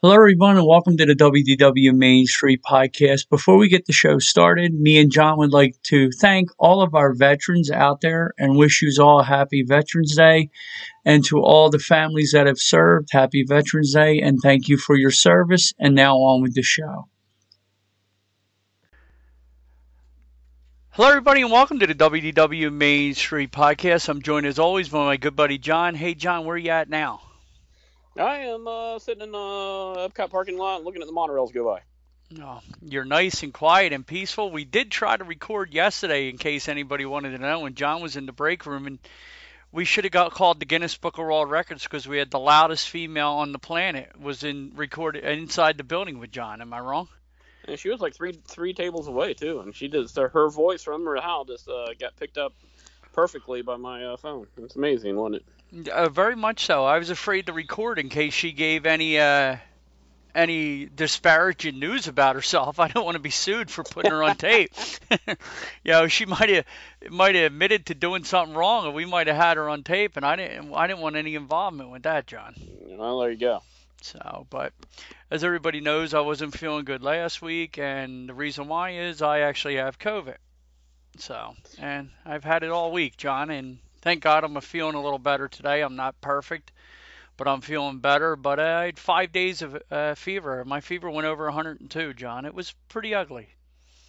Hello, everyone, and welcome to the WDW Main Street Podcast. Before we get the show started, me and John would like to thank all of our veterans out there and wish you all a happy Veterans Day. And to all the families that have served, happy Veterans Day, and thank you for your service. And now on with the show. Hello, everybody, and welcome to the WDW Main Street Podcast. I'm joined as always by my good buddy John. Hey, John, where are you at now? I am uh, sitting in the Epcot parking lot looking at the monorails go by. Oh, you're nice and quiet and peaceful. We did try to record yesterday in case anybody wanted to know, and John was in the break room, and we should have got called the Guinness Book of World Records because we had the loudest female on the planet was in recorded inside the building with John. Am I wrong? And she was like three three tables away too, and she just her voice from her house just uh, got picked up perfectly by my uh, phone. It's amazing, wasn't it? Uh, very much so. I was afraid to record in case she gave any uh, any disparaging news about herself. I don't want to be sued for putting her on tape. you know, she might have might have admitted to doing something wrong, and we might have had her on tape. And I didn't I didn't want any involvement with that, John. Well, there you go. So, but as everybody knows, I wasn't feeling good last week, and the reason why is I actually have COVID. So, and I've had it all week, John, and thank God I'm feeling a little better today. I'm not perfect, but I'm feeling better. But I had five days of uh, fever. My fever went over 102, John. It was pretty ugly.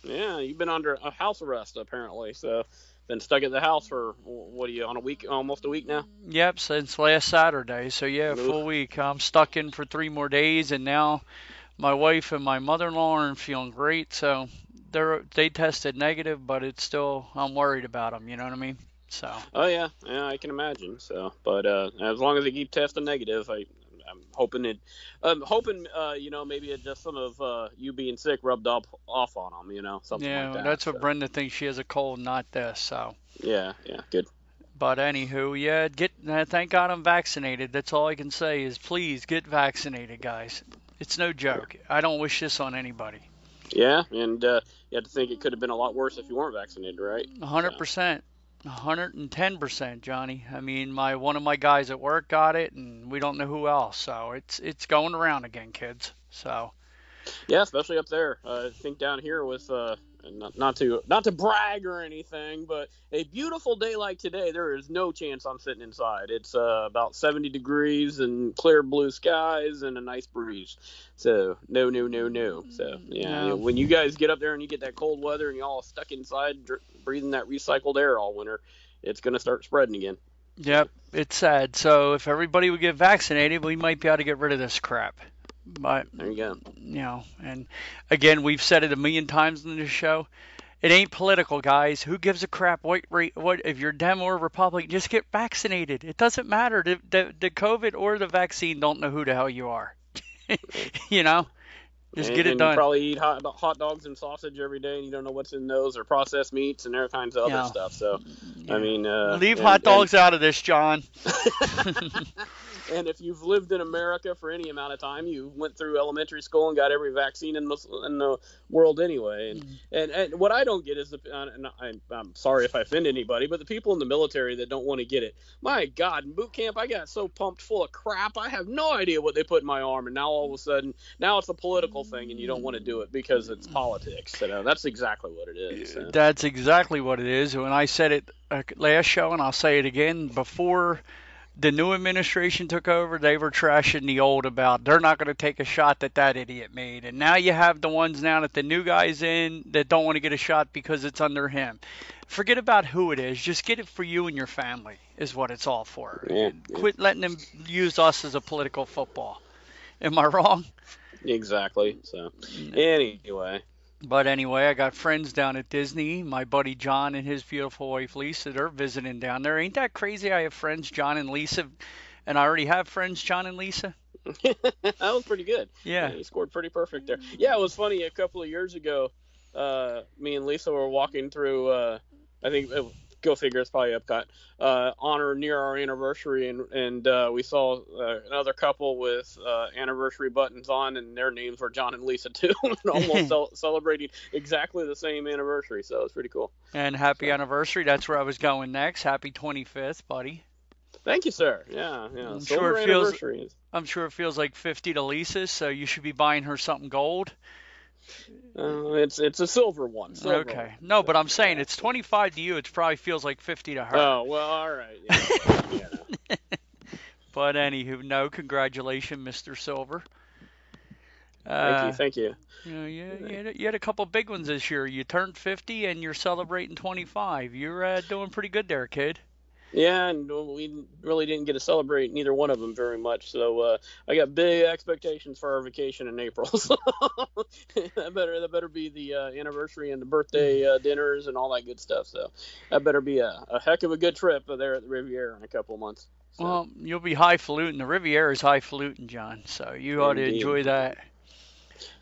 Yeah, you've been under a house arrest apparently. So been stuck at the house for what are you on a week, almost a week now? Yep, since last Saturday. So yeah, Oof. full week. I'm stuck in for three more days, and now my wife and my mother-in-law aren't feeling great. So they're they tested negative, but it's still I'm worried about them. You know what I mean? So. Oh yeah, yeah, I can imagine. So, but uh, as long as they keep testing negative, I, I'm hoping it. I'm hoping, uh, you know, maybe it just some of uh, you being sick rubbed off off on them. You know, something yeah, like that. Yeah, that's so. what Brenda thinks. She has a cold, not this. So. Yeah, yeah, good. But anywho, yeah, get. Uh, thank God I'm vaccinated. That's all I can say is please get vaccinated, guys. It's no joke. I don't wish this on anybody. Yeah, and uh, you have to think it could have been a lot worse if you weren't vaccinated, right? 100%. 110%, Johnny. I mean, my one of my guys at work got it, and we don't know who else. So it's it's going around again, kids. So. Yeah, especially up there. Uh, I think down here with uh, not, not to not to brag or anything, but a beautiful day like today, there is no chance I'm sitting inside. It's uh, about 70 degrees and clear blue skies and a nice breeze. So no, no, no, no. So yeah, no. when you guys get up there and you get that cold weather and you all stuck inside dr- breathing that recycled air all winter, it's gonna start spreading again. Yep, it's sad. So if everybody would get vaccinated, we might be able to get rid of this crap. But there you go. You know, and again, we've said it a million times in this show. It ain't political, guys. Who gives a crap what what if you're Dem or Republican? Just get vaccinated. It doesn't matter. The, the, the COVID or the vaccine don't know who the hell you are. you know, just and, get it and done. You probably eat hot, hot dogs and sausage every day, and you don't know what's in those, or processed meats and all kinds of other Yeah. stuff. So, Yeah. I mean, uh, Leave and- hot and- dogs out of this, John. and if you've lived in America for any amount of time, you went through elementary school and got every vaccine in the, in the world anyway. And, mm. and and what I don't get is the and I'm, I'm sorry if I offend anybody, but the people in the military that don't want to get it. My God, in boot camp, I got so pumped full of crap. I have no idea what they put in my arm, and now all of a sudden, now it's a political thing, and you don't want to do it because it's politics. You know, that's exactly what it is. So. That's exactly what it is. When I said it uh, last show, and I'll say it again before the new administration took over, they were trashing the old about they're not going to take a shot that that idiot made. And now you have the ones now that the new guy's in that don't want to get a shot because it's under him. Forget about who it is. Just get it for you and your family is what it's all for. Yeah, Quit letting them use us as a political football. Am I wrong? Exactly. So, mm-hmm. anyway. But anyway, I got friends down at Disney. My buddy John and his beautiful wife Lisa, they're visiting down there. Ain't that crazy? I have friends, John and Lisa, and I already have friends, John and Lisa. that was pretty good. Yeah. He scored pretty perfect there. Yeah, it was funny. A couple of years ago, uh, me and Lisa were walking through, uh, I think it, go figure, it's probably Epcot, uh, honor near our anniversary, and and uh, we saw uh, another couple with uh, anniversary buttons on, and their names were John and Lisa too, almost cel- celebrating exactly the same anniversary. So it's pretty cool. And happy so. anniversary! That's where I was going next. Happy 25th, buddy. Thank you, sir. Yeah, yeah. I'm sure it feels. I'm sure it feels like 50 to Lisa, so you should be buying her something gold. Uh, it's it's a silver one. Silver okay. One. No, but I'm saying it's 25 to you. It probably feels like 50 to her. Oh well, all right. Yeah. yeah. but anywho, no, congratulations, Mr. Silver. Uh, thank you, thank you. You, know, you, you, had, you had a couple big ones this year. You turned 50 and you're celebrating 25. You're uh, doing pretty good there, kid. Yeah, and we really didn't get to celebrate neither one of them very much. So uh, I got big expectations for our vacation in April. So that better that better be the uh, anniversary and the birthday uh, dinners and all that good stuff. So that better be a, a heck of a good trip there at the Riviera in a couple of months. So. Well, you'll be highfalutin. The Riviera is highfalutin, John. So you ought Indeed. to enjoy that.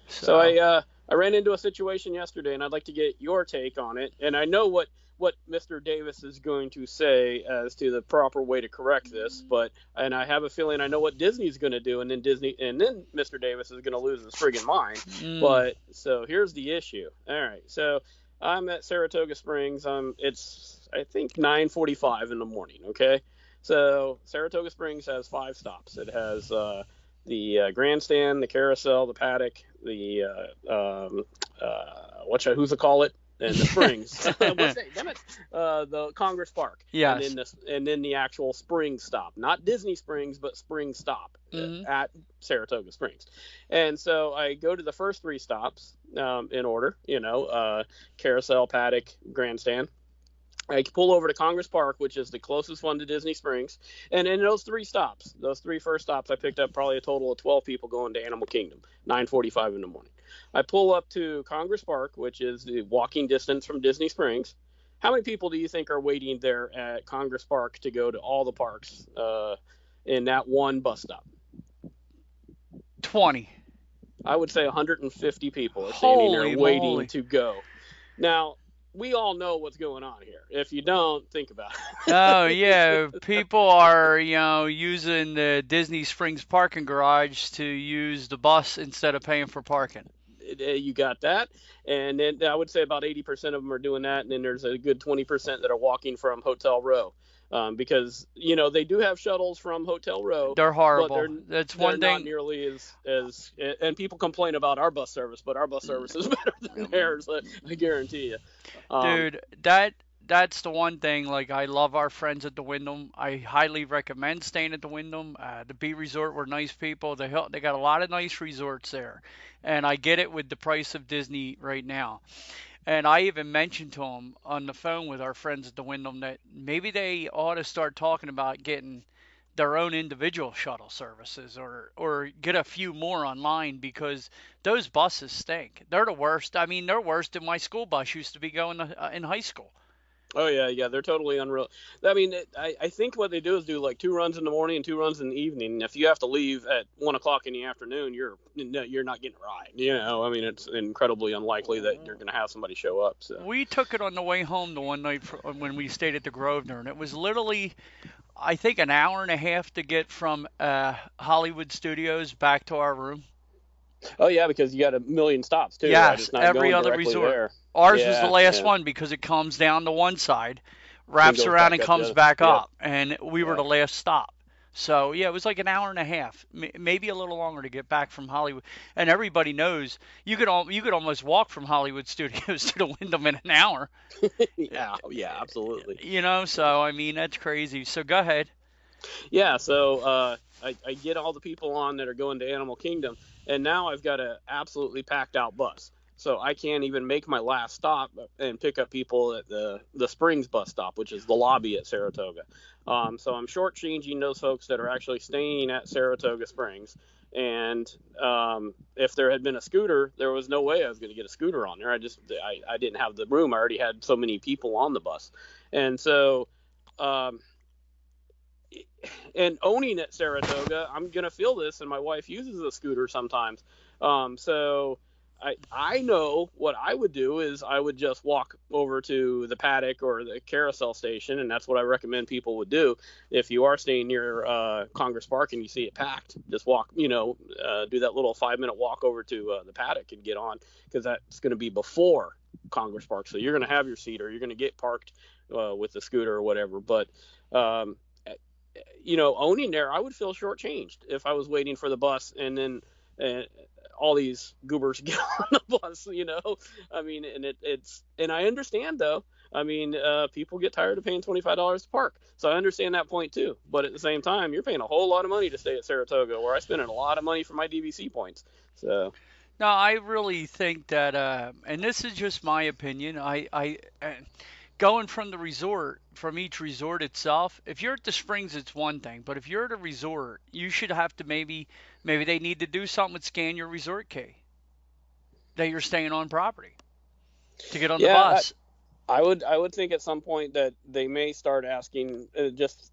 So, so I uh, I ran into a situation yesterday, and I'd like to get your take on it. And I know what what Mr. Davis is going to say as to the proper way to correct this, but and I have a feeling I know what Disney's going to do, and then Disney and then Mr. Davis is going to lose his friggin' mind. Mm. But so here's the issue. All right, so I'm at Saratoga Springs. Um, it's I think 9:45 in the morning. Okay, so Saratoga Springs has five stops. It has uh, the uh, grandstand, the carousel, the paddock, the uh, um, uh, what should, who's to call it? And the Springs. Damn it! Uh, the Congress Park. Yeah. And then the and then the actual spring stop, not Disney Springs, but spring stop mm-hmm. at Saratoga Springs. And so I go to the first three stops um, in order. You know, uh, Carousel, Paddock, Grandstand. I pull over to Congress Park, which is the closest one to Disney Springs. And in those three stops, those three first stops, I picked up probably a total of 12 people going to Animal Kingdom, 9:45 in the morning. I pull up to Congress Park, which is the walking distance from Disney Springs. How many people do you think are waiting there at Congress Park to go to all the parks uh, in that one bus stop? 20. I would say 150 people are standing Holy there waiting moly. to go. Now, we all know what's going on here. If you don't, think about it. oh yeah, people are you know using the Disney Springs parking garage to use the bus instead of paying for parking. Uh, you got that, and then I would say about 80% of them are doing that, and then there's a good 20% that are walking from Hotel Row. Um, because you know they do have shuttles from Hotel Row. They're horrible. They're, That's they're one not thing. nearly as as and people complain about our bus service, but our bus service is better than theirs. I guarantee you. Um, Dude, that that's the one thing. Like, I love our friends at the Wyndham. I highly recommend staying at the Wyndham. Uh, the B Resort were nice people. They help, they got a lot of nice resorts there, and I get it with the price of Disney right now. And I even mentioned to them on the phone with our friends at the Wyndham that maybe they ought to start talking about getting their own individual shuttle services or or get a few more online because those buses stink. They're the worst. I mean, they're worse than my school bus used to be going to, uh, in high school. Oh yeah, yeah, they're totally unreal. I mean, it, I, I think what they do is do like two runs in the morning and two runs in the evening. If you have to leave at one o'clock in the afternoon, you're you're not getting a ride. You know, I mean, it's incredibly unlikely that you're going to have somebody show up. So We took it on the way home the one night for, when we stayed at the Grosvenor, and it was literally I think an hour and a half to get from uh, Hollywood Studios back to our room. Oh yeah, because you got a million stops too. Yes, right? Every other resort. There. Ours was the last yeah. one because it comes down to one side, wraps around and comes back yeah. up, and we were the last stop. So yeah, it was like an hour and a half, maybe a little longer to get back from Hollywood. And everybody knows you could al- you could almost walk from Hollywood Studios to the Wyndham in an hour. yeah, yeah, absolutely. You know, so I mean that's crazy. So go ahead. Yeah, so uh, I, I get all the people on that are going to Animal Kingdom, and now I've got a absolutely packed out bus. So I can't even make my last stop and pick up people at the the Springs bus stop, which is the lobby at Saratoga. Um, so I'm shortchanging those folks that are actually staying at Saratoga Springs. And um, if there had been a scooter, there was no way I was going to get a scooter on there. I just I, I didn't have the room. I already had so many people on the bus, and so um, and owning at Saratoga, I'm gonna feel this, and my wife uses a scooter sometimes. Um, so I I know what I would do is I would just walk over to the paddock or the carousel station, and that's what I recommend people would do. If you are staying near uh, Congress Park and you see it packed, just walk, you know, uh, do that little five minute walk over to uh, the paddock and get on because that's going to be before Congress Park. So you're going to have your seat or you're going to get parked uh, with the scooter or whatever. But um, you know, owning there, I would feel shortchanged if I was waiting for the bus and then uh, all these goobers get on the bus. You know, I mean, and it, it's and I understand though. I mean, uh, people get tired of paying twenty five dollars to park, so I understand that point too. But at the same time, you're paying a whole lot of money to stay at Saratoga, where I spend a lot of money for my DVC points. So No, I really think that, uh, and this is just my opinion. I, I, going from the resort, from each resort itself. If you're at the Springs, it's one thing, but if you're at a resort, you should have to maybe, maybe they need to do something with scan your resort key that you're staying on property to get on Yeah, the I- bus. I would I would think at some point that they may start asking uh, just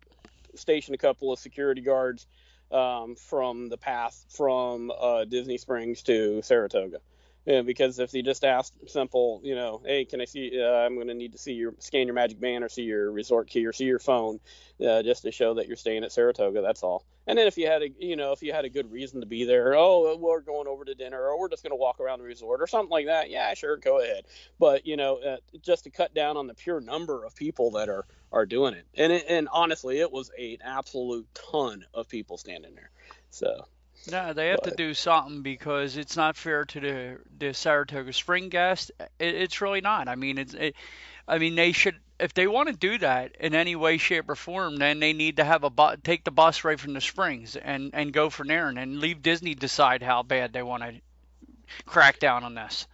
station a couple of security guards um, from the path from uh, Disney Springs to Saratoga. Yeah, because if they just ask simple, you know, hey, can I see? Uh, I'm going to need to see your scan your Magic Band or see your resort key or see your phone, uh, just to show that you're staying at Saratoga. That's all. And then if you had a, you know, if you had a good reason to be there, oh, we're going over to dinner, or we're just going to walk around the resort, or something like that. Yeah, sure, go ahead. But you know, uh, just to cut down on the pure number of people that are are doing it, and it, and honestly, it was an absolute ton of people standing there. So No, they have to do something because it's not fair to the the Saratoga Spring guest. It, it's really not. I mean, it's. It, I mean, they should if they want to do that in any way, shape, or form. Then they need to have a bu- take the bus right from the Springs and and go from there, and then leave Disney decide how bad they want to crack down on this.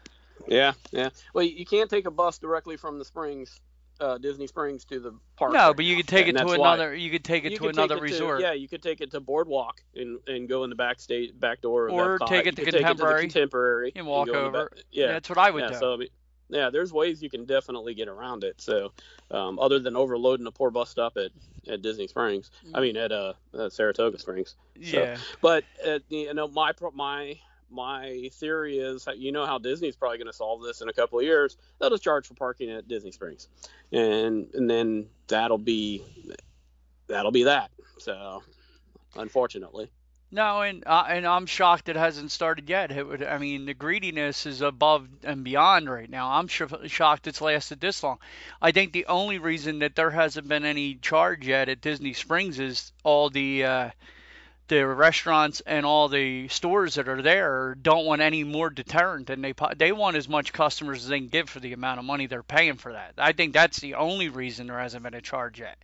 yeah, yeah. Well, you can't take a bus directly from the Springs, uh, Disney Springs, to the park. No, right but you now. could take And it to that's why. another. You could take it You to another it to- resort. yeah, you could take it to Boardwalk and, and go in the back state back door. of Or take it to Contemporary Take it to the contemporary and walk the over. back- Yeah, That's what I would yeah. do. So yeah, there's ways you can definitely get around it. So um, other than overloading a poor bus stop at, at Disney Springs, I mean at uh, uh Saratoga Springs. So- yeah. But uh, you know, my my my theory is, you know, how Disney's probably going to solve this in a couple of years. They'll just charge for parking at Disney Springs, and and then that'll be that'll be that. So, unfortunately, No, and uh, and I'm shocked it hasn't started yet. It would, I mean, the greediness is above and beyond right now. I'm sh- shocked it's lasted this long. I think the only reason that there hasn't been any charge yet at Disney Springs is all the uh, the restaurants and all the stores that are there don't want any more deterrent than they they want as much customers as they can get for the amount of money they're paying for that. I think that's the only reason there hasn't been a charge yet,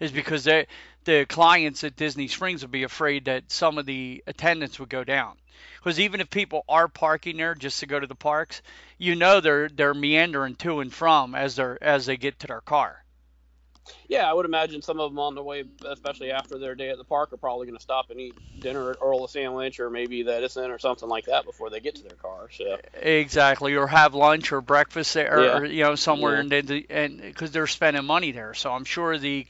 is because they the clients at Disney Springs would be afraid that some of the attendance would go down. Because even if people are parking there just to go to the parks, you know they're they're meandering to and from as they're as they get to their car. Yeah, I would imagine some of them on the way, especially after their day at the park, are probably going to stop and eat dinner at Earl of Sandwich or maybe the Edison or something like that before they get to their car. So, Exactly, or have lunch or breakfast there, Yeah. or you know somewhere, Yeah. and and because they're spending money there, so I'm sure the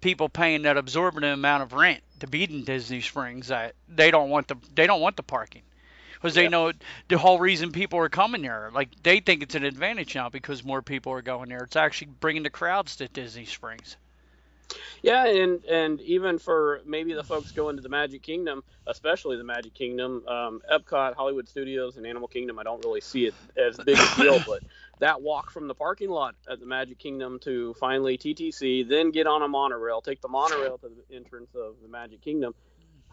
people paying that absorbent amount of rent to be in Disney Springs that they don't want the they don't want the parking because they Yeah. know the whole reason people are coming there. Like they think it's an advantage now because more people are going there. It's actually bringing the crowds to Disney Springs. Yeah, and and even for maybe the folks going to the Magic Kingdom, especially the Magic Kingdom, um, Epcot, Hollywood Studios, and Animal Kingdom, I don't really see it as big a deal, but that walk from the parking lot at the Magic Kingdom to finally TTC, then get on a monorail, take the monorail to the entrance of the Magic Kingdom.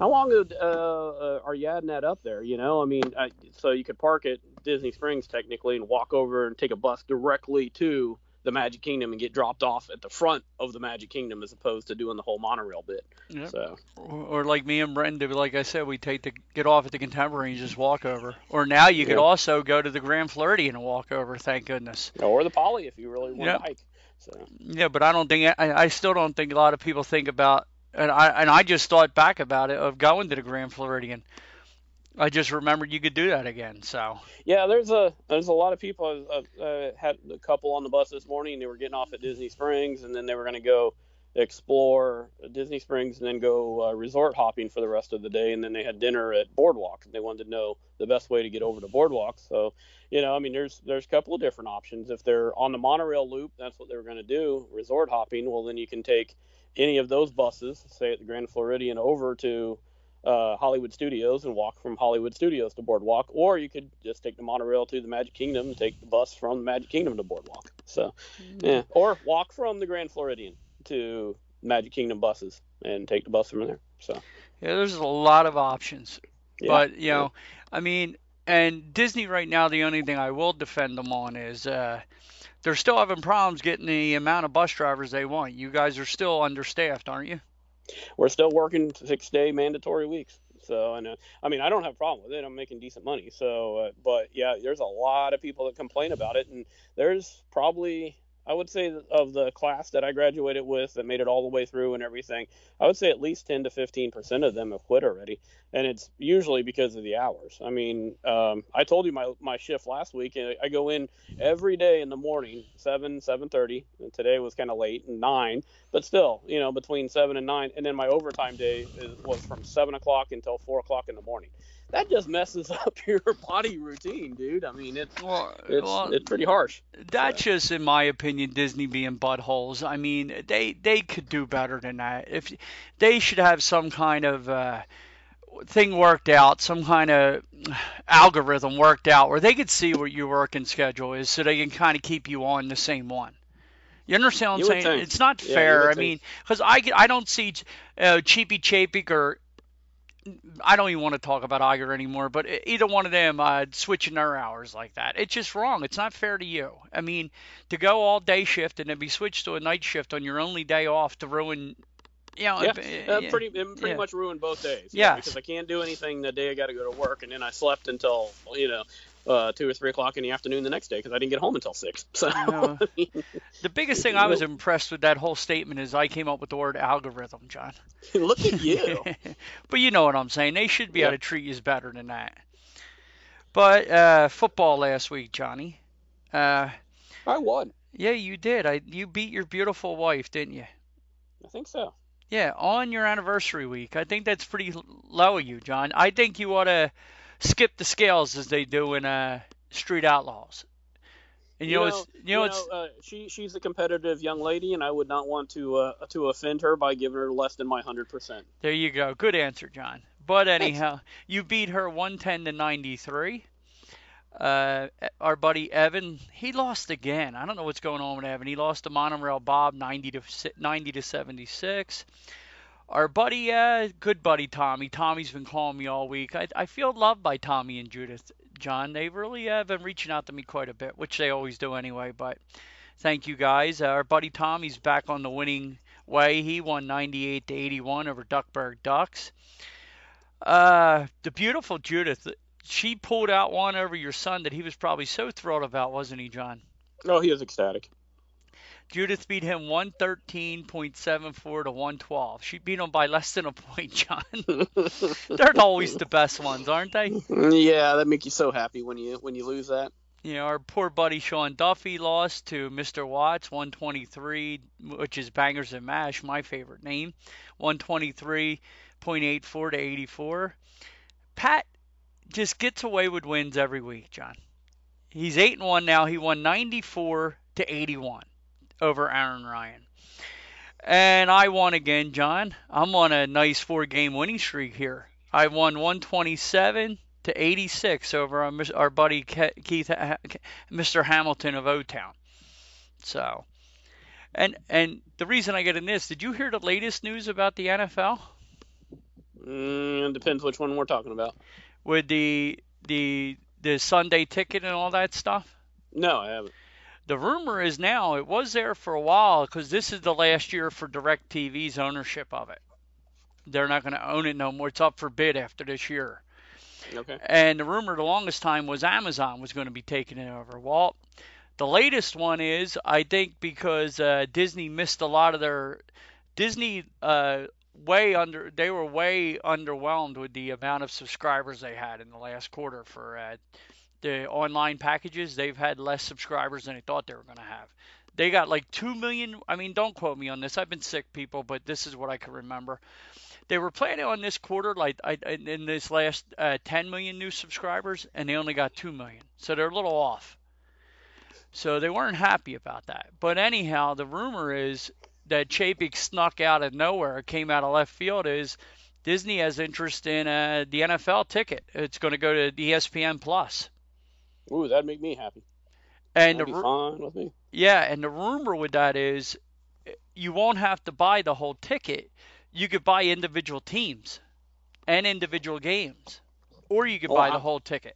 How long uh, uh, are you adding that up there? You know, I mean, I, so you could park at Disney Springs technically and walk over and take a bus directly to the Magic Kingdom and get dropped off at the front of the Magic Kingdom as opposed to doing the whole monorail bit. Yep. So, or, or, like me and Brendan, like I said, we take the get off at the Contemporary and just walk over. Or now you could also go to the Grand Floridian and walk over. Thank goodness. Or the Poly if you really want to hike. So. Yeah, but I don't think I, I still don't think a lot of people think about and I and I just thought back about it of going to the Grand Floridian. I just remembered you could do that again. So yeah, there's a there's a lot of people. I, I had a couple on the bus this morning. They were getting off at Disney Springs, and then they were going to go explore Disney Springs and then go uh, resort hopping for the rest of the day. And then they had dinner at Boardwalk. And they wanted to know the best way to get over to Boardwalk. So you know, I mean, there's there's a couple of different options. If they're on the monorail loop, that's what they were going to do, resort hopping. Well, then you can take any of those buses, say at the Grand Floridian, over to uh, Hollywood Studios and walk from Hollywood Studios to Boardwalk, or you could just take the monorail to the Magic Kingdom and take the bus from the Magic Kingdom to Boardwalk. So, mm-hmm. yeah, or walk from the Grand Floridian to Magic Kingdom buses and take the bus from there. So, yeah, there's a lot of options, yeah. but you know, I mean, and Disney right now, the only thing I will defend them on is. Uh, they're still having problems getting the amount of bus drivers they want. You guys are still understaffed, aren't you? we're still working six day mandatory weeks. So, and uh, I mean, I don't have a problem with it. I'm making decent money. So, uh, but yeah, there's a lot of people that complain about it, and there's probably I would say of the class that I graduated with that made it all the way through and everything, I would say at least 10 to 15 percent of them have quit already, and it's usually because of the hours. I mean, um, I told you my my shift last week, I go in every day in the morning, seven, 7:30. And today was kind of late, nine, but still, you know, between seven and nine, and then my overtime day is, was from seven o'clock until four o'clock in the morning that just messes up your body routine, dude. I mean, it's well, it's, well, it's pretty harsh. That's so. just, in my opinion, Disney being buttholes. I mean, they they could do better than that. If they should have some kind of uh, thing worked out, some kind of algorithm worked out where they could see what your working schedule is, so they can kind of keep you on the same one. You understand what I'm saying? It's not yeah, fair. I mean, because I, I don't see uh, Cheapy Chapek or I don't even want to talk about Iger anymore, but either one of them uh, switching their hours like that, it's just wrong. It's not fair to you. I mean, to go all day shift and then be switched to a night shift on your only day off to ruin, you know, yeah, uh, pretty pretty yeah. much ruined both days. Yeah, because I can't do anything the day I got to go to work, and then I slept until you know uh, two or three o'clock in the afternoon the next day because I didn't get home until six. So I mean, the biggest thing I was impressed with that whole statement is I came up with the word algorithm, John. Look at you. but you know what I'm saying. They should be able to treat you better than that. But uh, football last week, Johnny. Uh, I won. Yeah, you did. I you beat your beautiful wife, didn't you? I think so. Yeah, on your anniversary week. I think that's pretty low of you, John. I think you ought to skip the scales as they do in uh, Street Outlaws. And you, you know, know, it's you know, it's uh, she she's a competitive young lady, and I would not want to uh, to offend her by giving her less than my hundred percent. There you go. Good answer, John. But anyhow, Thanks. you beat her one ten to ninety three. Uh, our buddy Evan, he lost again. I don't know what's going on with Evan. He lost to Monorail Bob ninety to ninety to seventy six our buddy, uh, good buddy Tommy. Tommy's been calling me all week. I, I feel loved by Tommy and Judith, John. They really have been reaching out to me quite a bit, which they always do anyway. But thank you guys. Uh, our buddy Tommy's back on the winning way. He won 98 to 81 over Duckburg Ducks. Uh, the beautiful Judith, she pulled out one over your son that he was probably so thrilled about, wasn't he, John? Oh, he was ecstatic. Judith beat him 113.74 to 112. She beat him by less than a point, John. They're always the best ones, aren't they? Yeah, that make you so happy when you when you lose that. You know, our poor buddy Sean Duffy lost to Mr. Watts 123, which is Bangers and Mash, my favorite name. 123.84 to 84. Pat just gets away with wins every week, John. He's 8 and 1 now. He won 94 to 81 over Aaron Ryan. And I won again, John. I'm on a nice four game winning streak here. I won 127 to 86 over our, our buddy Keith, Mr. Hamilton of O Town. So, and and the reason I get in this, did you hear the latest news about the NFL? Mm, it depends which one we're talking about. With the the the Sunday ticket and all that stuff? No, I haven't. The rumor is now it was there for a while because this is the last year for DirecTV's ownership of it. They're not going to own it no more. It's up for bid after this year. Okay. And the rumor the longest time was Amazon was going to be taking it over. Well, the latest one is I think because uh, Disney missed a lot of their Disney uh, way under they were way underwhelmed with the amount of subscribers they had in the last quarter for uh, the online packages. They've had less subscribers than they thought they were going to have. They got like 2 million. I mean, don't quote me on this. I've been sick, people, but this is what I can remember. They were planning on this quarter, like in this last uh, 10 million new subscribers, and they only got 2 million. So they're a little off. So they weren't happy about that. But anyhow, the rumor is that Chapek snuck out of nowhere, came out of left field, is Disney has interest in uh, the NFL ticket. It's going to go to ESPN Plus. Ooh, that'd make me happy. And that'd the, fine with me. Yeah, and the rumor with that is you won't have to buy the whole ticket. You could buy individual teams and individual games, or you could oh, buy wow. the whole ticket.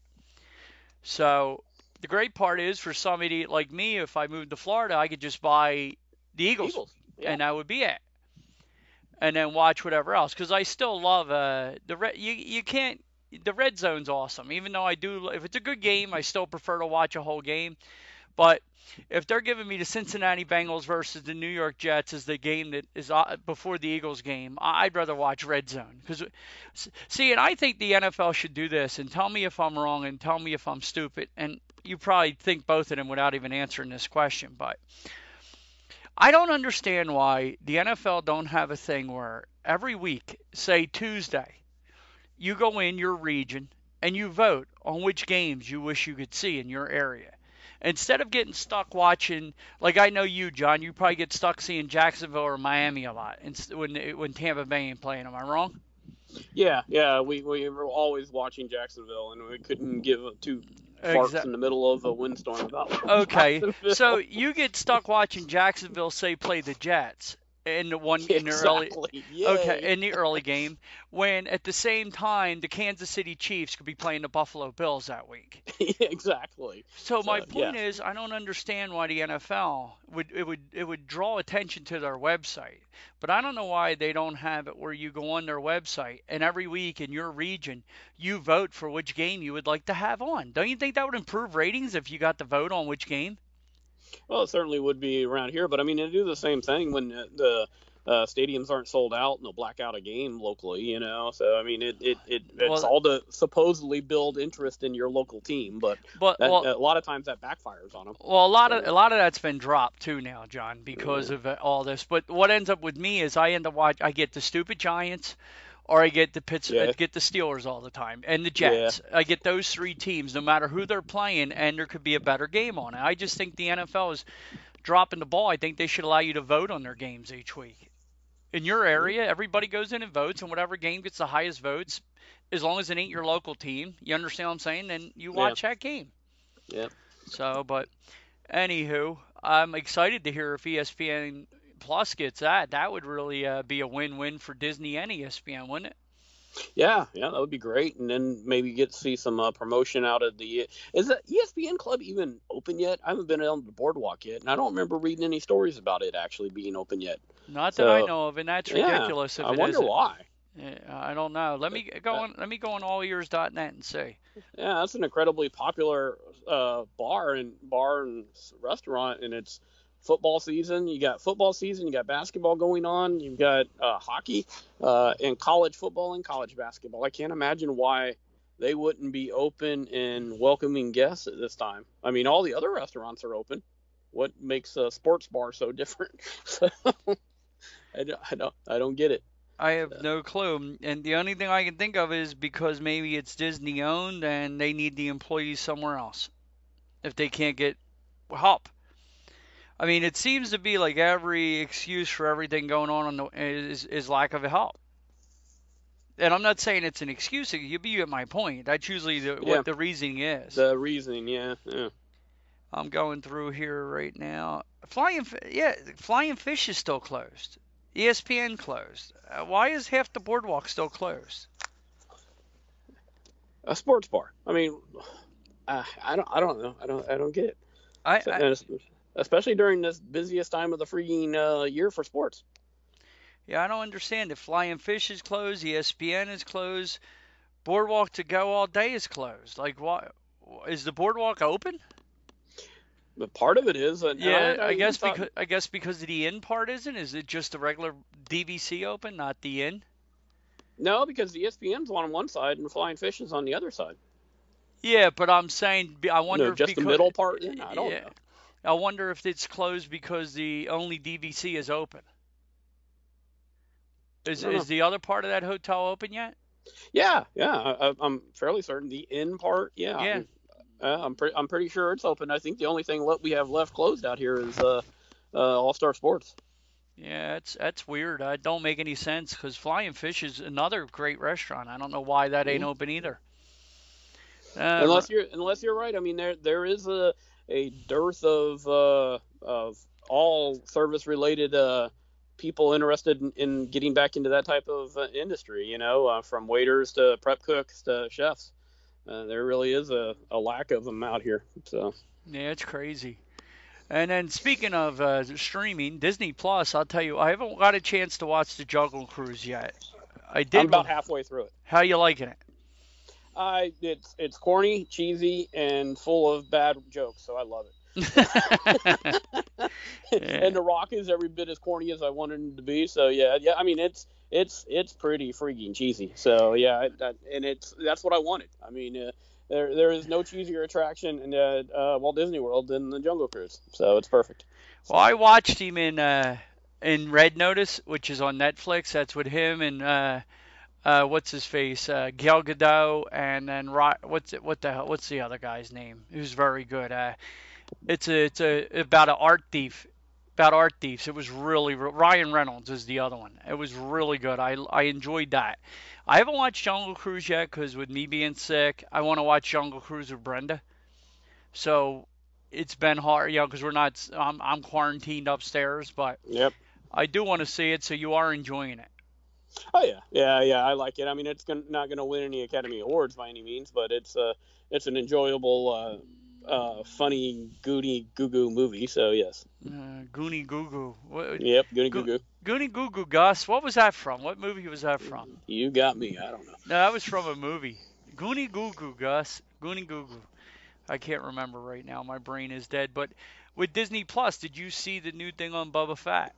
So the great part is for somebody like me, if I moved to Florida, I could just buy the Eagles. Eagles yeah. and that would be it. And then watch whatever else because I still love uh, the red. You you can't the red zone's awesome. Even though I do, if it's a good game, I still prefer to watch a whole game. But if they're giving me the Cincinnati Bengals versus the New York Jets as the game that is uh, before the Eagles game, I'd rather watch Red Zone. Because see, and I think the NFL should do this. And tell me if I'm wrong, and tell me if I'm stupid. And you probably think both of them without even answering this question, but I don't understand why the NFL don't have a thing where every week, say Tuesday, you go in your region and you vote on which games you wish you could see in your area. Instead of getting stuck watching, like I know you, John, you probably get stuck seeing Jacksonville or Miami a lot when when Tampa Bay ain't playing. Am I wrong? Yeah, yeah, we we were always watching Jacksonville, and we couldn't give two farts Exa- in the middle of a windstorm about. Okay, so you get stuck watching Jacksonville say play the Jets, in the one in the early Yay. okay in the early game when at the same time the Kansas City Chiefs could be playing the Buffalo Bills that week. exactly. So, so my point yeah. is I don't understand why the NFL would it would it would draw attention to their website, but I don't know why they don't have it where you go on their website and every week in your region you vote for which game you would like to have on. Don't you think that would improve ratings if you got to vote on which game? Well, it certainly would be around here, but I mean, they do the same thing when uh, the uh, stadiums aren't sold out and they'll black out a game locally, you know. So I mean, it it, it it's well, all to supposedly build interest in your local team, but, but that, well, a lot of times that backfires on them. Well, a lot of a lot of that's been dropped too now, John, because yeah. of uh, all this. But what ends up with me is I end up watch I get the stupid Giants or I get the Pitts, yeah. I get the Steelers all the time and the Jets. Yeah. I get those three teams, no matter who they're playing, and there could be a better game on it. I just think the NFL is dropping the ball. I think they should allow you to vote on their games each week. In your area, everybody goes in and votes, and whatever game gets the highest votes, as long as it ain't your local team, you understand what I'm saying? Then you watch yeah. that game. Yeah. So, but anywho, I'm excited to hear if ESPN Plus gets that, that would really uh, be a win-win for Disney and ESPN, wouldn't it? Yeah, yeah, that would be great, and then maybe get to see some uh, promotion out of the. Is the ESPN Club even open yet? I haven't been on the boardwalk yet, and I don't remember reading any stories about it actually being open yet. Not so, that I know of, and that's ridiculous. Yeah, I wonder isn't. why. Yeah, I don't know. Let me go on. Let me go on alleears.net and see. Yeah, that's an incredibly popular uh, bar and bar and restaurant, and it's football season. You got football season. You got basketball going on. You've got uh, hockey uh, and college football and college basketball. I can't imagine why they wouldn't be open and welcoming guests at this time. I mean, all the other restaurants are open. What makes a sports bar so different? I, don't, I don't. I don't get it. I have no clue. And the only thing I can think of is because maybe it's Disney owned and they need the employees somewhere else if they can't get help. I mean, it seems to be like every excuse for everything going on, on the, is is lack of help. And I'm not saying it's an excuse. You be at my point. That's usually the, Yeah. what the reasoning is. The reasoning, yeah, yeah. I'm going through here right now. Flying, yeah, Flying Fish is still closed. ESPN closed. Uh, why is half the boardwalk still closed? A sports bar. I mean, uh, I don't, I don't know. I don't, I don't get it. I, So- I especially during this busiest time of the freaking uh, year for sports. yeah, I don't understand it. Flying Fish is closed. ESPN is closed. Boardwalk to go all day is closed. Like, what is the boardwalk open? But part of it is, and Yeah, I, I, guess thought- because I guess because the Inn part isn't. Is it just the regular DVC open, not the Inn? no, because the ESPN's on one side and Flying Fish is on the other side. Yeah, but I'm saying I wonder no, if just because, the middle part. Then? I don't yeah. know. I wonder if it's closed because the only DVC is open. Is is the other part of that hotel open yet? Yeah, yeah. I, I'm fairly certain the Inn part. Yeah. Yeah. I'm, I'm pretty. I'm pretty sure it's open. I think the only thing le- we have left closed out here is uh, uh, All Star Sports. Yeah, that's that's weird. It don't make any sense because Flying Fish is another great restaurant. I don't know why that ain't Mhm. open either. Uh, unless you're unless you're right. I mean, there there is a a dearth of uh, of all service related uh, people interested in, in getting back into that type of uh, industry. You know, uh, from waiters to prep cooks to chefs. Uh, there really is a, a lack of them out here. So Yeah, it's crazy. And then speaking of uh, streaming, Disney Plus, I'll tell you, I haven't got a chance to watch the Jungle Cruise yet. I did. I'm about halfway through it. How you liking it? I it's it's corny, cheesy, and full of bad jokes, so I love it. and The Rock is every bit as corny as I wanted him to be. So yeah, yeah. I mean, it's it's it's pretty freaking cheesy. So yeah, I, I, and it's that's what I wanted. I mean, uh, there there is no cheesier attraction in uh, uh, Walt Disney World than the Jungle Cruise. So it's perfect. well, I watched him in uh, in Red Notice, which is on Netflix. That's with him and uh, what's his face, uh, Gal Gadot, and then Ry- what's it, what the hell, what's the other guy's name? Who's very good. Uh, it's a it's a about an art thief. About art thieves, it was really Ryan Reynolds is the other one. It was really good. I I enjoyed that. I haven't watched Jungle Cruise yet because with me being sick, I want to watch Jungle Cruise with Brenda. So it's been hard, you know, because we're not. I'm I'm quarantined upstairs, but Yep. I do want to see it. So you are enjoying it. Oh yeah, yeah, yeah. I like it. I mean, it's gonna, not going to win any Academy Awards by any means, but it's uh it's an enjoyable, uh, uh, funny, goody goo goo movie. So yes. Goony Goonie Goo Goo. What, Yep. goony Go- goo goo. Goonie Goo Goo Gus. What was that from? What movie was that from? You got me. I don't know. No, that was from a movie. Goony Goo Goo Gus. Goony Goo Goo. I can't remember right now. My brain is dead. But with Disney Plus, did you see the new thing on Bubba Fett?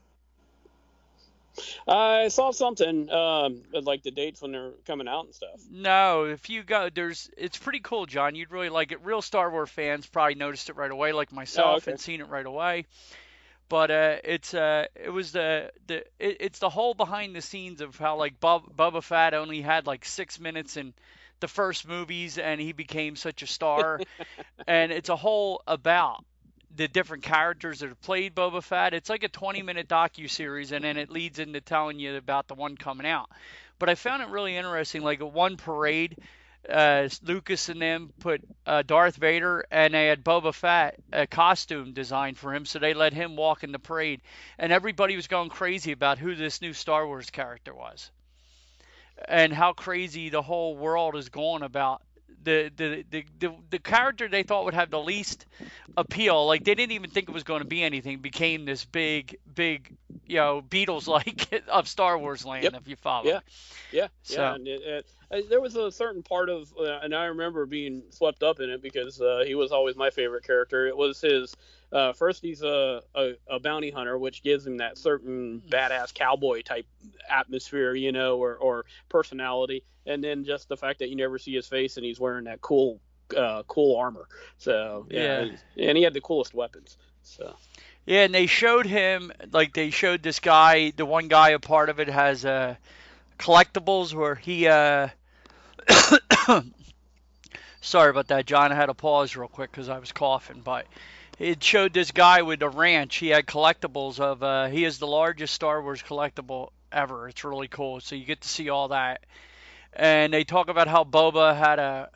I saw something um, like the dates when they're coming out and stuff. No, if you go, there's it's pretty cool, John. You'd really like it. Real Star Wars fans probably noticed it right away, like myself, Oh, okay. and seen it right away. But uh, it's uh, it was the the it, it's the whole behind the scenes of how like Bub, Bubba Fett only had like six minutes in the first movies, and he became such a star, and it's a whole about the different characters that have played Boba Fett. It's like a 20 minute docu series, and then it leads into telling you about the one coming out. But I found it really interesting. Like at one parade, uh, Lucas and them put uh, Darth Vader, and they had Boba Fett a costume designed for him, so they let him walk in the parade, and everybody was going crazy about who this new Star Wars character was, and how crazy the whole world is going about the the, the, the the character they thought would have the least appeal, like they didn't even think it was going to be anything, became this big, big, you know, Beatles like of Star Wars land, Yep. if you follow. Yeah. Yeah, So- yeah. And it, it, uh, there was a certain part of, uh, and I remember being swept up in it because uh, he was always my favorite character. It was his. Uh, first, he's a, a, a bounty hunter, which gives him that certain badass cowboy type atmosphere, you know, or, or personality. And then just the fact that you never see his face and he's wearing that cool, uh, cool armor. So yeah, and he had the coolest weapons. So Yeah, and they showed him like they showed this guy, the one guy a part of it has uh collectibles where he uh Sorry about that, John. I had to pause real quick cuz I was coughing, but it showed this guy with a ranch. He had collectibles of. Uh, he is the largest Star Wars collectible ever. It's really cool. So you get to see all that. And they talk about how Boba had a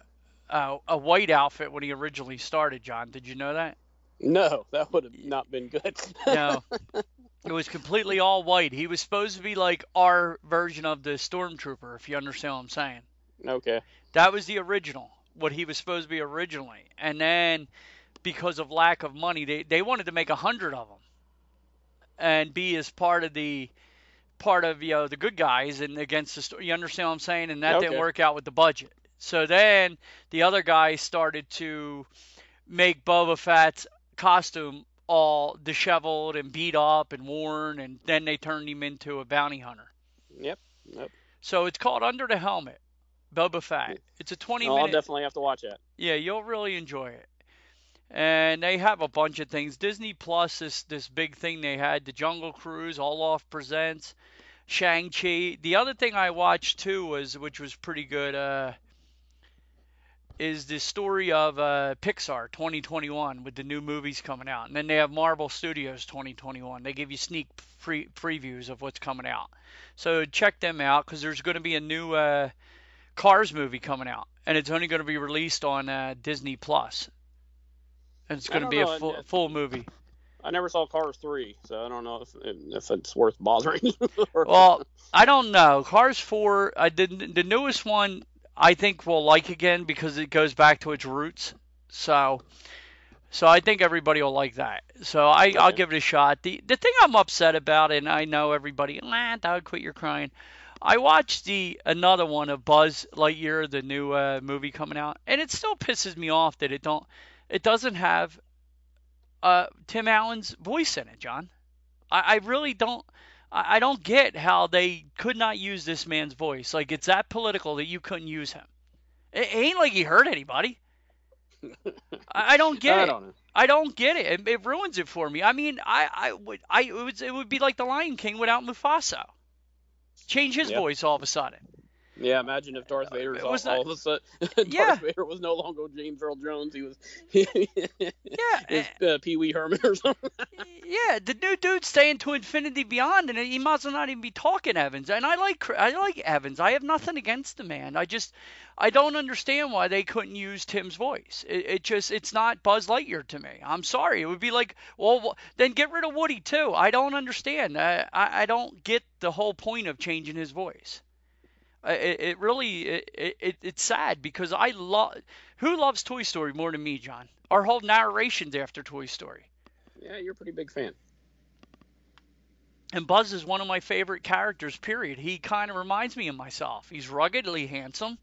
a, a white outfit when he originally started. John, did you know that? No, that would have not been good. no, it was completely all white. He was supposed to be like our version of the stormtrooper, if you understand what I'm saying. Okay. That was the original, what he was supposed to be originally, and then because of lack of money, they they wanted to make a hundred of them, and be as part of the part of you know the good guys and against the story. You understand what I'm saying? And that Okay. didn't work out with the budget. So then the other guy started to make Boba Fett's costume all disheveled and beat up and worn, and then they turned him into a bounty hunter. Yep. Yep. So it's called Under the Helmet, Boba Fett. It's a 20 No, I'll definitely have to watch it. Yeah, you'll really enjoy it. And they have a bunch of things. Disney Plus, this this big thing they had, the Jungle Cruise, Olaf presents, Shang Chi. The other thing I watched too was, which was pretty good, uh, is the story of uh, Pixar 2021 with the new movies coming out, and then they have Marvel Studios 2021. They give you sneak pre- previews of what's coming out. So check them out because there's going to be a new uh, Cars movie coming out, and it's only going to be released on uh, Disney Plus. And it's going to be know, a full, it- full movie. I never saw Cars three, so I don't know if if it's worth bothering. Well, I don't know. Cars 4, I did the newest one. I think we'll like again because it goes back to its roots. So, so I think everybody will like that. So I, I'll give it a shot. The the thing I'm upset about, and I know everybody, nah, dog, quit your crying. I watched the another one of Buzz Lightyear, the new uh, movie coming out, and it still pisses me off that it don't, it doesn't have uh, Tim Allen's voice in it, John. I, I really don't. I I don't get how they could not use this man's voice. Like it's that political that you couldn't use him. It ain't like he hurt anybody. I don't get I it. don't. I don't get it. it. It ruins it for me. I mean, I, I would, I it would, it would be like the Lion King without Mufasa. Change his Yep. voice all of a sudden. Yeah, imagine if Darth Vader it all, was all not- of a sudden Yeah. Darth Vader was no longer James Earl Jones. He was Yeah, his, uh, Pee Wee Herman or something. Yeah, the new dude's staying to infinity beyond, and he might as well not even be talking Evans. And I like I like Evans. I have nothing against the man. I just I don't understand why they couldn't use Tim's voice. It, it just it's not Buzz Lightyear to me. I'm sorry. It would be like well then get rid of Woody too. I don't understand. I I, I don't get the whole point of changing his voice. I- It, it really it, it it's sad because I love who loves Toy Story more than me, John. Our whole narration's after Toy Story. yeah, you're a pretty big fan. And Buzz is one of my favorite characters, period. He kind of reminds me of myself. He's ruggedly handsome.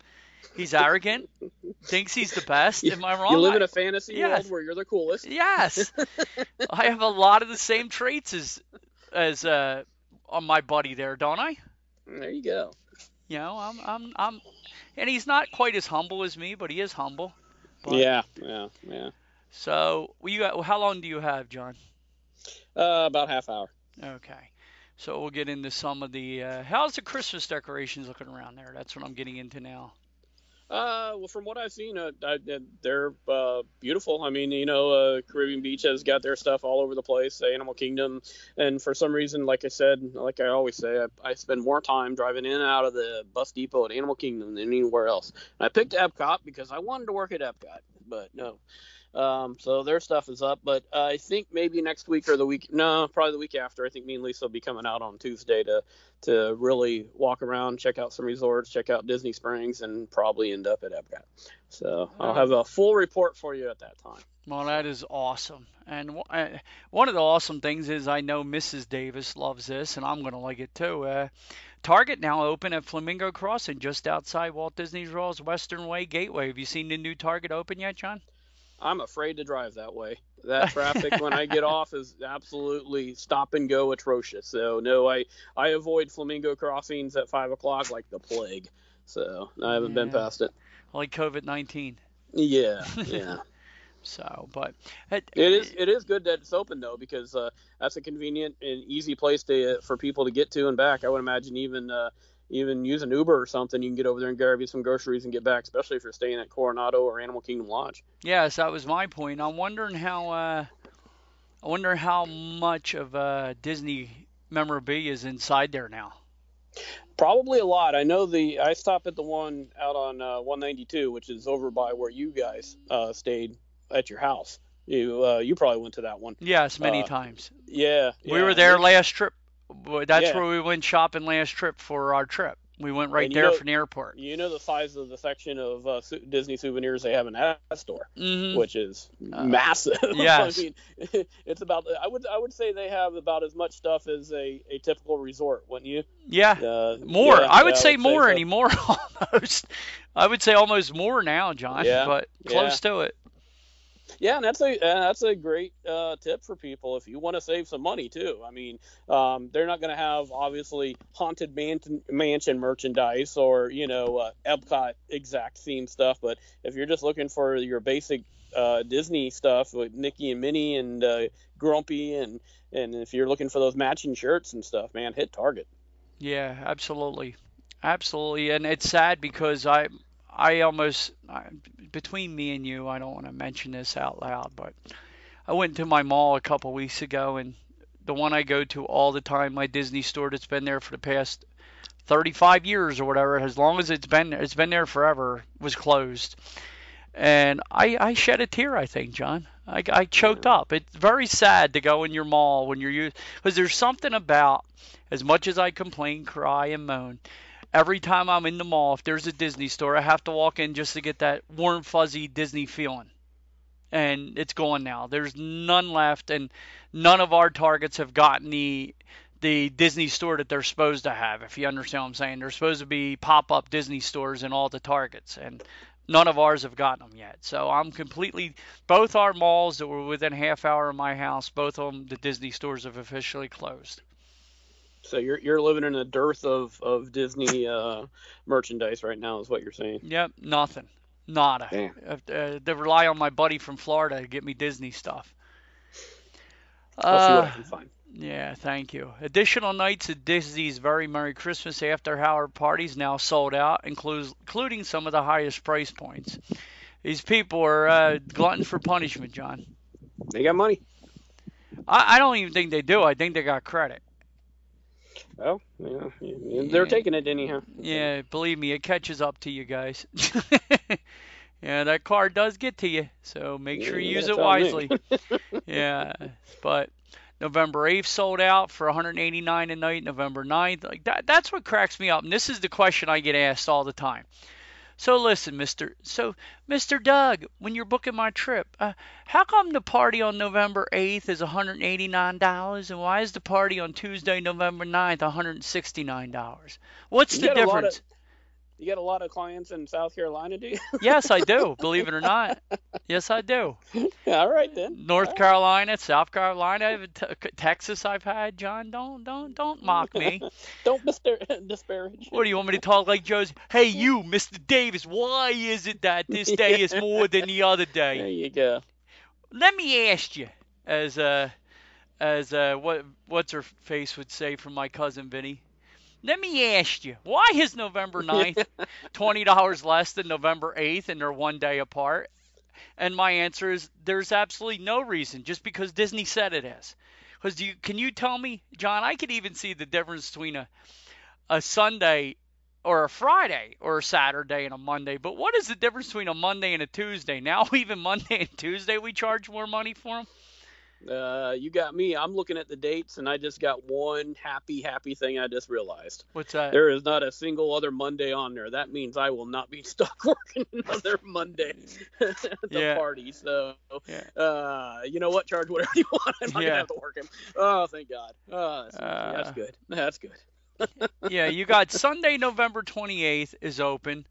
He's arrogant. thinks he's the best. Am I wrong? You live in a fantasy Yes. world where you're the coolest. Yes. I have a lot of the same traits as as uh on my buddy there, don't I? There you go. You know, I'm I'm I'm and he's not quite as humble as me, but he is humble. But, Yeah, yeah, yeah. So, well, you got, how long do you have, John? Uh, about half hour. Okay. So we'll get into some of the uh, how's the Christmas decorations looking around there? That's what I'm getting into now. Uh, well, from what I've seen, uh, I, uh, they're uh, beautiful. I mean, you know, uh, Caribbean Beach has got their stuff all over the place. Animal Kingdom, and for some reason, like I said, like I always say, I, I spend more time driving in and out of the bus depot at Animal Kingdom than anywhere else. And I picked Epcot because I wanted to work at Epcot, but no. Um, so their stuff is up, but I think maybe next week or the week, no, probably the week after. I think me and Lisa will be coming out on Tuesday to to really walk around, check out some resorts, check out Disney Springs, and probably end up at Epcot. So I'll have a full report for you at that time. Well, that is awesome. And wh- uh, one of the awesome things is I know Mrs. Davis loves this, and I'm going to like it too. Uh, Target now open at Flamingo Crossing, just outside Walt Disney World's Western Way Gateway. Have you seen the new Target open yet, John? I'm afraid to drive that way. That traffic when I get off is absolutely stop and go atrocious. So no, I I avoid Flamingo crossings at five o'clock like the plague. So I haven't been past it. Like COVID 19. Yeah, yeah. So, but it, It is it is good that it's open though because uh, that's a convenient and easy place to for people to get to and back. I would imagine even uh, even use an Uber or something, you can get over there and grab you some groceries and get back, especially if you're staying at Coronado or Animal Kingdom Lodge. Yes, that was my point. I'm wondering how uh, I wonder how much of uh, Disney memorabilia is inside there now. Probably a lot. I know the. I stopped at the one out on uh, 192, which is over by where you guys uh, stayed at your house. You uh, you probably went to that one. Yes, many Uh, times. Yeah, We yeah. were there last trip. That's Yeah. where we went shopping last trip for our trip. We went right there know- from the airport. You know the size of the section of uh, Disney souvenirs they have in that store, hmm which is Uh, massive. yes. I mean, it's about. I would I would say they have about as much stuff as a, a typical resort, wouldn't you? Yeah, Uh, more. yeah, I would yeah, say more so. anymore. Almost. I would say almost more now, John. Yeah, But close to it. Yeah, and that's a that's a great uh, tip for people if you want to save some money too. I mean, um, they're not going to have obviously haunted mansion, mansion merchandise or you know uh, Epcot exact theme stuff, but if you're just looking for your basic uh, Disney stuff with Mickey and Minnie and uh, Grumpy and and if you're looking for those matching shirts and stuff, man, hit Target. Yeah, absolutely, absolutely. And it's sad because I, I almost I, between me and you, I don't want to mention this out loud, but I went to my mall a couple weeks ago, and the one I go to all the time, my Disney store that's been there for the past 35 years or whatever, as long as it's been it's been there forever, was closed. And I, I shed a tear, I think, John. I, I choked up. It's very sad to go in your mall when you're because there's something about as much as I complain, cry, and moan, every time I'm in the mall, if there's a Disney store, I have to walk in just to get that warm, fuzzy Disney feeling. And it's gone now. There's none left, and none of our targets have gotten the the Disney store that they're supposed to have. If you understand what I'm saying, they're supposed to be pop-up Disney stores in all the targets, and none of ours have gotten them yet. So I'm completely both our malls that were within half hour of my house, both of them, the Disney stores have officially closed. So you're you're living in a dearth of of Disney uh, merchandise right now, is what you're saying. Yep, nothing. Nada. Damn. Uh, uh, they rely on my buddy from Florida to get me Disney stuff. I'll see what I Uh, can find. yeah, thank you. Additional nights at Disney's Very Merry Christmas After Hour parties now sold out, includes, including some of the highest price points. These people are uh, gluttons for punishment, John. They got money. I, I don't even think they do. I think they got credit. Oh, yeah, yeah, they're taking it anyhow. Yeah, believe me, it catches up to you guys. yeah, that car does get to you, so make sure you use it wisely. yeah, but November 8th sold out for 189 a night. November 9th, like that. That's what cracks me up, and this is the question I get asked all the time. So listen, Mister. So Mister Doug, when you're booking my trip, uh, how come the party on November 8th is 189 dollars, and why is the party on Tuesday, November 9th, 169 dollars? What's You the got a lot of- difference? You get a lot of clients in South Carolina, do you? Yes, I do. Believe it or not. Yes, I do. All right then. North All right. Carolina, South Carolina, Texas. I've had John. Don't don't don't mock me. Don't distar- disparage. What do you want me to talk like Joe's? Hey, you, Mr. Davis. Why is it that this day is more than the other day? There you go. Let me ask you, as uh, as uh, what what's her face would say from my cousin Vinny. Let me ask you, why is November 9th twenty dollars less than November 8th, and they're one day apart? And my answer is there's absolutely no reason, just because Disney said it is. Because you can you tell me, John? I could even see the difference between a a Sunday or a Friday or a Saturday and a Monday. But what is the difference between a Monday and a Tuesday? Now even Monday and Tuesday we charge more money for them. Uh, you got me. I'm looking at the dates, and I just got one happy, happy thing I just realized. What's that? There is not a single other Monday on there. That means I will not be stuck working another Monday at the Yeah. party. So, Yeah. uh, you know what? Charge whatever you want. I'm not Yeah. gonna have to work him. Oh, thank God. Oh, that's, Uh, that's good. That's good. yeah, you got Sunday, November 28th is open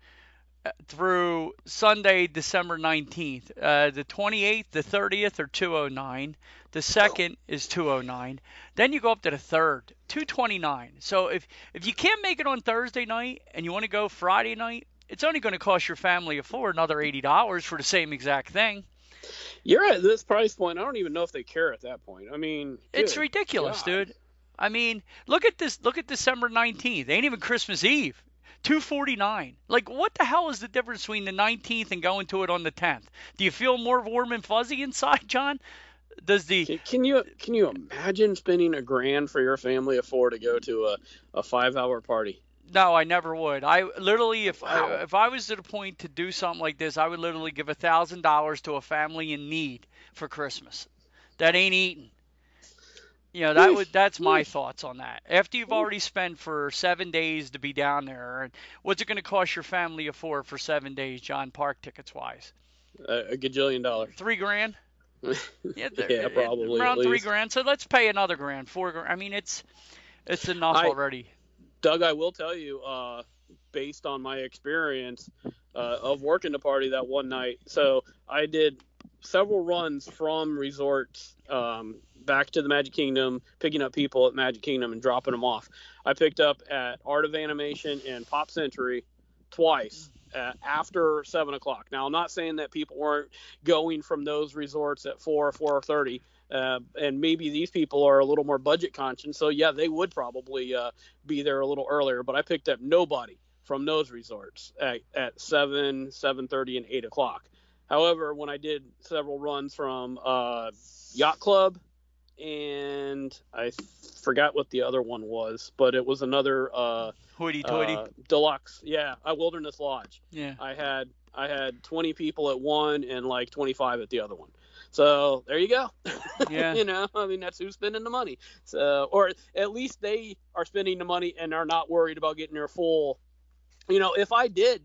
through Sunday, December 19th. Uh, the 28th, the 30th are 209. The second is 209. Then you go up to the third, 229. So if if you can't make it on Thursday night and you want to go Friday night, it's only going to cost your family of four another $80 for the same exact thing. You're at this price point. I don't even know if they care at that point. I mean, It's ridiculous, God. dude. I mean, look at this. Look at December 19th. Ain't even Christmas Eve. 249. Like, what the hell is the difference between the 19th and going to it on the 10th? Do you feel more warm and fuzzy inside, John? does the Can, can you can you imagine spending a grand for your family of four to go to a, a five hour party? No, I never would. I literally, if Wow. I, if I was to the point to do something like this, I would literally give a thousand dollars to a family in need for Christmas. That ain't eating. You know that would that's my thoughts on that. After you've already spent for seven days to be down there, what's it going to cost your family of four for seven days, John Park tickets wise? A, a gajillion dollars. Three grand. Yeah, Yeah, probably, around three grand. So let's pay another grand, four grand. I mean, it's it's enough I- already. Doug, I will tell you, uh, based on my experience uh, of working the party that one night, so I did several runs from resorts um, back to the Magic Kingdom, picking up people at Magic Kingdom and dropping them off. I picked up at Art of Animation and Pop Century twice. Uh, after seven o'clock. Now, I'm not saying that people weren't going from those resorts at four or four thirty, uh, and maybe these people are a little more budget conscious. So yeah, they would probably uh, be there a little earlier, but I picked up nobody from those resorts at, at 7, 7.30, and 8 o'clock. However, when I did several runs from uh, Yacht Club and I forgot what the other one was, but it was another uh, Hoity-toity. uh, deluxe. Yeah, a Wilderness Lodge. yeah. I had I had 20 people at one and like 25 at the other one. So there you go. Yeah. you know, I mean that's who's spending the money. So or at least they are spending the money and are not worried about getting their full. You know, if I did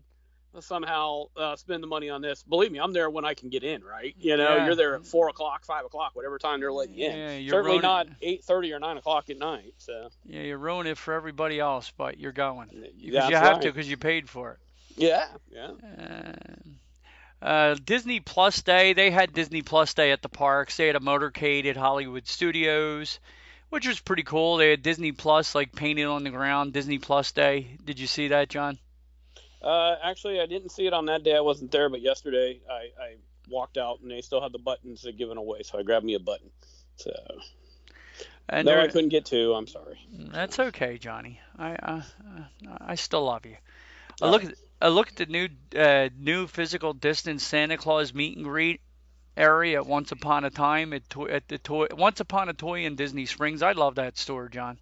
somehow uh, spend the money on this, believe me, I'm there when I can get in. Right? You know, Yeah. you're there at four o'clock, five o'clock, whatever time they're letting you in. Yeah, you're Certainly not 8:30 or 9 o'clock at night. So Yeah, you ruin it for everybody else, but you're going because you have right. to because you paid for it. Yeah, yeah. Um, uh, Disney Plus Day, they had Disney Plus Day at the parks. They had a motorcade at Hollywood Studios, which was pretty cool. They had Disney Plus like painted on the ground. Disney Plus Day. Did you see that, John? Uh, actually, I didn't see it on that day. I wasn't there, but yesterday I, I walked out and they still had the buttons they're giving away, so I grabbed me a button. So And no, there- I couldn't get to. I'm sorry. That's okay, Johnny. I uh, uh, I still love you. I look at I look at the new uh, new physical distance Santa Claus meet and greet area Once Upon a Time at toy, at the toy Once Upon a Toy in Disney Springs. I love that store, John.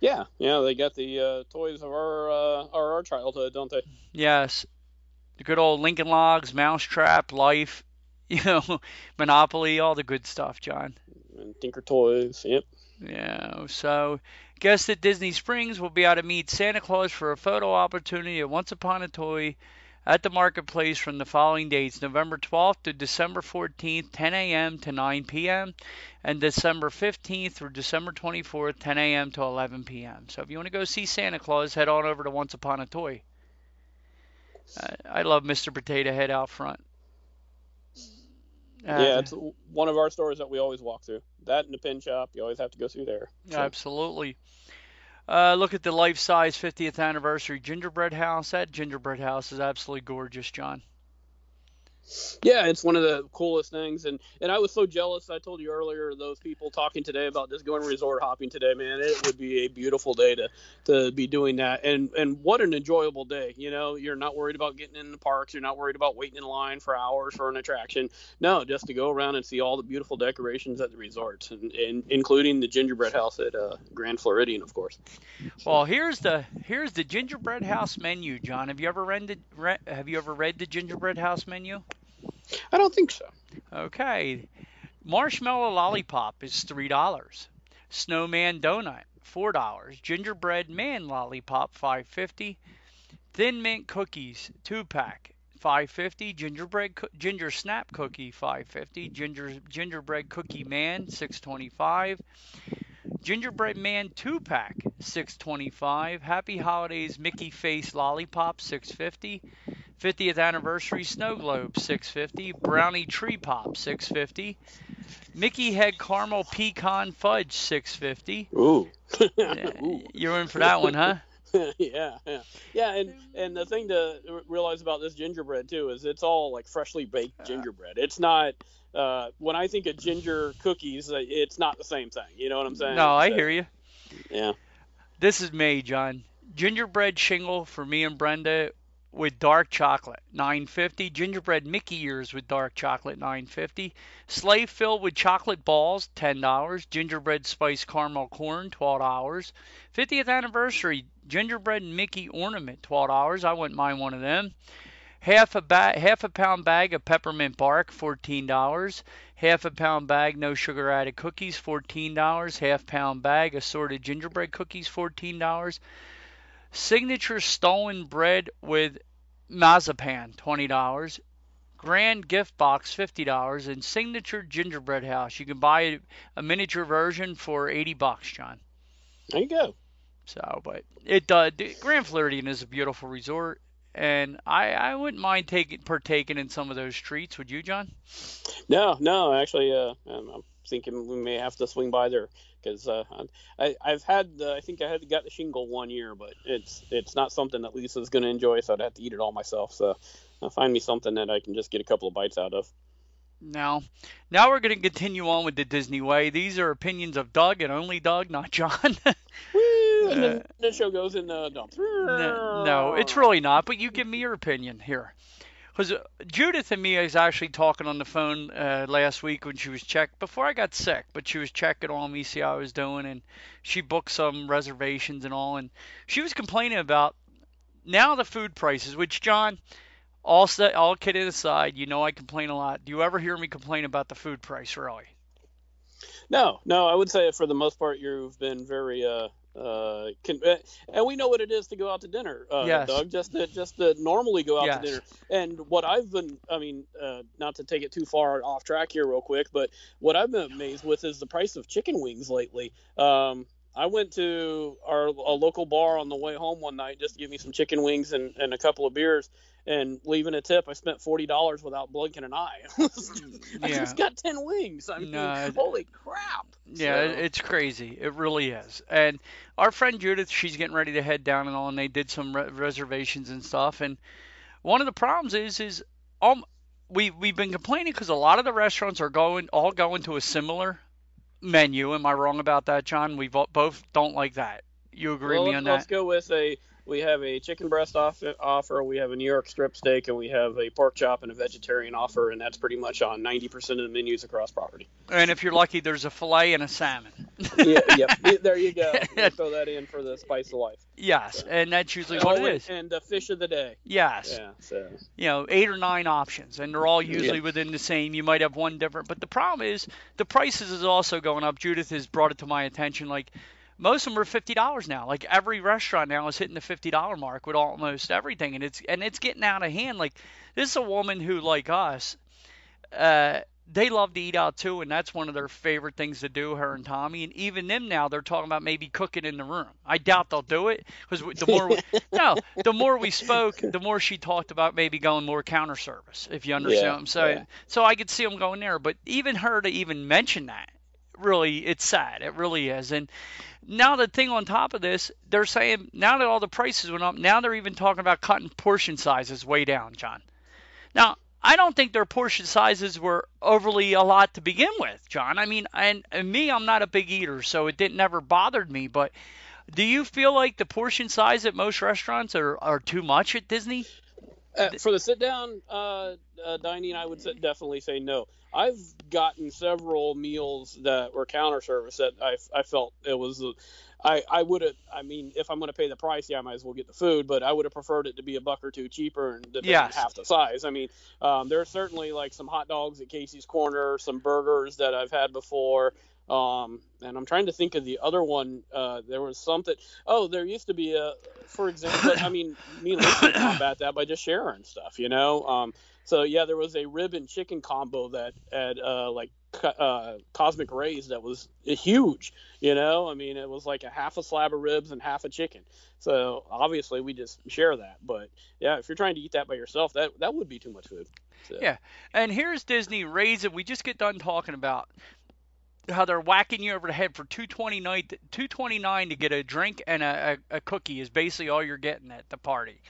Yeah, yeah, they got the uh, toys of our uh, our, our childhood, don't they? Yes, the good old Lincoln Logs, Mousetrap, Life, you know, Monopoly, all the good stuff, John. And Tinker Toys. Yep. Yeah, so guests at Disney Springs will be able to meet Santa Claus for a photo opportunity at Once Upon a Toy at the marketplace from the following dates November 12th to December 14th, 10 a.m. to 9 p.m., and December 15th through December 24th, 10 a.m. to 11 p.m. So if you want to go see Santa Claus, head on over to Once Upon a Toy. I love Mr. Potato Head out front. Uh, yeah, it's one of our stores that we always walk through. That and the pin shop, you always have to go through there. So, Absolutely. Uh, look at the life-size 50th anniversary gingerbread house. That gingerbread house is absolutely gorgeous, John. Yeah, it's one of the coolest things, and and I was so jealous. I told you earlier, those people talking today about just going resort hopping today, man. It would be a beautiful day to to be doing that, and and what an enjoyable day. You know, you're not worried about getting in the parks. You're not worried about waiting in line for hours for an attraction. No, just to go around and see all the beautiful decorations at the resorts, and, and including the gingerbread house at uh, Grand Floridian, of course. Well, here's the here's the gingerbread house menu, John. Have you ever read the, re, have you ever read the gingerbread house menu? I don't think so. Okay. Marshmallow lollipop is three dollars. Snowman donut four dollars. Gingerbread man lollipop five fifty. Thin mint cookies two pack five fifty. Gingerbread coo- ginger snap cookie five fifty. Ginger gingerbread cookie man six twenty five. Gingerbread Man 2 pack 625. Happy Holidays Mickey Face Lollipop 650. 50th Anniversary Snow Globe 650. Brownie Tree Pop 650. Mickey Head Caramel Pecan Fudge 650. Ooh. Ooh. You're in for that one, huh? yeah, yeah, yeah, and and the thing to realize about this gingerbread too is it's all like freshly baked gingerbread. It's not. Uh, when I think of ginger cookies, uh, it's not the same thing. You know what I'm saying? No, I So, hear you. Yeah. This is me, John. Gingerbread shingle for me and Brenda with dark chocolate, 9.50. Gingerbread Mickey ears with dark chocolate, 9.50. Sleigh filled with chocolate balls, $10. Gingerbread spice caramel corn, $12. 50th anniversary gingerbread Mickey ornament, $12. I wouldn't mind one of them. Half a ba- half a pound bag of peppermint bark, $14. Half a pound bag no sugar added cookies, $14. Half pound bag assorted gingerbread cookies, $14. Signature stollen bread with marzipan, $20. Grand gift box, $50. And signature gingerbread house. You can buy a miniature version for 80 bucks, John. There you go. So, but it uh, Grand Floridian is a beautiful resort, and I I wouldn't mind taking partaking in some of those treats. Would you, John? No, no, actually, uh, I'm thinking we may have to swing by there because uh, I I've had uh, I think I had got the shingle one year, but it's it's not something that Lisa's going to enjoy, so I'd have to eat it all myself. So uh, find me something that I can just get a couple of bites out of. Now, now we're going to continue on with the Disney way. These are opinions of Doug and only Doug, not John. Woo! And then the show goes in the no. no, no, it's really not. But you give me your opinion here. Because Judith and me is actually talking on the phone uh, last week when she was checked before I got sick, but she was checking on me, see how I was doing, and she booked some reservations and all, and she was complaining about now the food prices, which John, all set, all kidding aside, you know I complain a lot. Do you ever hear me complain about the food price, really? No, no. I would say for the most part, you've been very uh, uh, can, and we know what it is to go out to dinner, uh, Yes. Doug. Just to just to normally go out Yes. to dinner. And what I've been, I mean, uh, not to take it too far off track here, real quick, but what I've been amazed with is the price of chicken wings lately. Um, I went to our a local bar on the way home one night just to get me some chicken wings and, and a couple of beers. And leaving a tip, I spent forty dollars without blinking an eye. I Yeah. just got ten wings. I mean, No, holy crap! Yeah, So- it's crazy. It really is. And our friend Judith, she's getting ready to head down and all, and they did some re- reservations and stuff. And one of the problems is, is um, we we've been complaining because a lot of the restaurants are going all going to a similar menu. Am I wrong about that, John? We both don't like that. You agree well, with me let's, on let's go with a. We have a chicken breast off, offer. We have a New York strip steak, and we have a pork chop and a vegetarian offer, and that's pretty much on 90% of the menus across property. And if you're lucky, there's a fillet and a salmon. yeah, yep. There you go. We'll throw that in for the spice of life. yes, and that's usually Oh, what and- it is. And the fish of the day. Yes. Yeah. So. you know, eight or nine options, and they're all usually Yeah. within the same. You might have one different, but the problem is the prices is also going up. Judith has brought it to my attention. Like most of them are fifty dollars now. Like every restaurant now is hitting the fifty dollar mark with almost everything, and it's and it's getting out of hand. Like this is a woman who, like us, uh, they love to eat out too, and that's one of their favorite things to do. Her and Tommy, and even them now, they're talking about maybe cooking in the room. I doubt they'll do it because the more we, no, the more we spoke, the more she talked about maybe going more counter service. If you understand Yeah, what I'm saying, yeah. so I could see them going there. But even her to even mention that, really, it's sad. It really is. And now the thing on top of this, they're saying now that all the prices went up, now they're even talking about cutting portion sizes way down, John. Now, I don't think their portion sizes were overly a lot to begin with, John. I mean, and, and me, I'm not a big eater, so it didn't never bothered me. But do you feel like the portion size at most restaurants are, are too much at Disney? Uh, for the sit down uh, uh, dining, I would definitely say no. I've gotten several meals that were counter service that I, I felt it was. uh, I, I would have. I mean, if I'm going to pay the price, yeah, I might as well get the food. But I would have preferred it to be a buck or two cheaper and Yes. half the size. I mean, um, there's certainly like some hot dogs at Casey's Corner, some burgers that I've had before. Um, and I'm trying to think of the other one. Uh, there was something. Oh, there used to be a, for example. I mean, me and Lisa combat that by just sharing stuff, you know. Um, so yeah, there was a rib and chicken combo that had uh, like uh, Cosmic Rays that was huge, you know. I mean, it was like a half a slab of ribs and half a chicken. So obviously we just share that. But yeah, if you're trying to eat that by yourself, that that would be too much food. So, Yeah. And here's Disney raising. We just get done talking about how they're whacking you over the head for 229 229 to get a drink and a, a, a cookie is basically all you're getting at the party.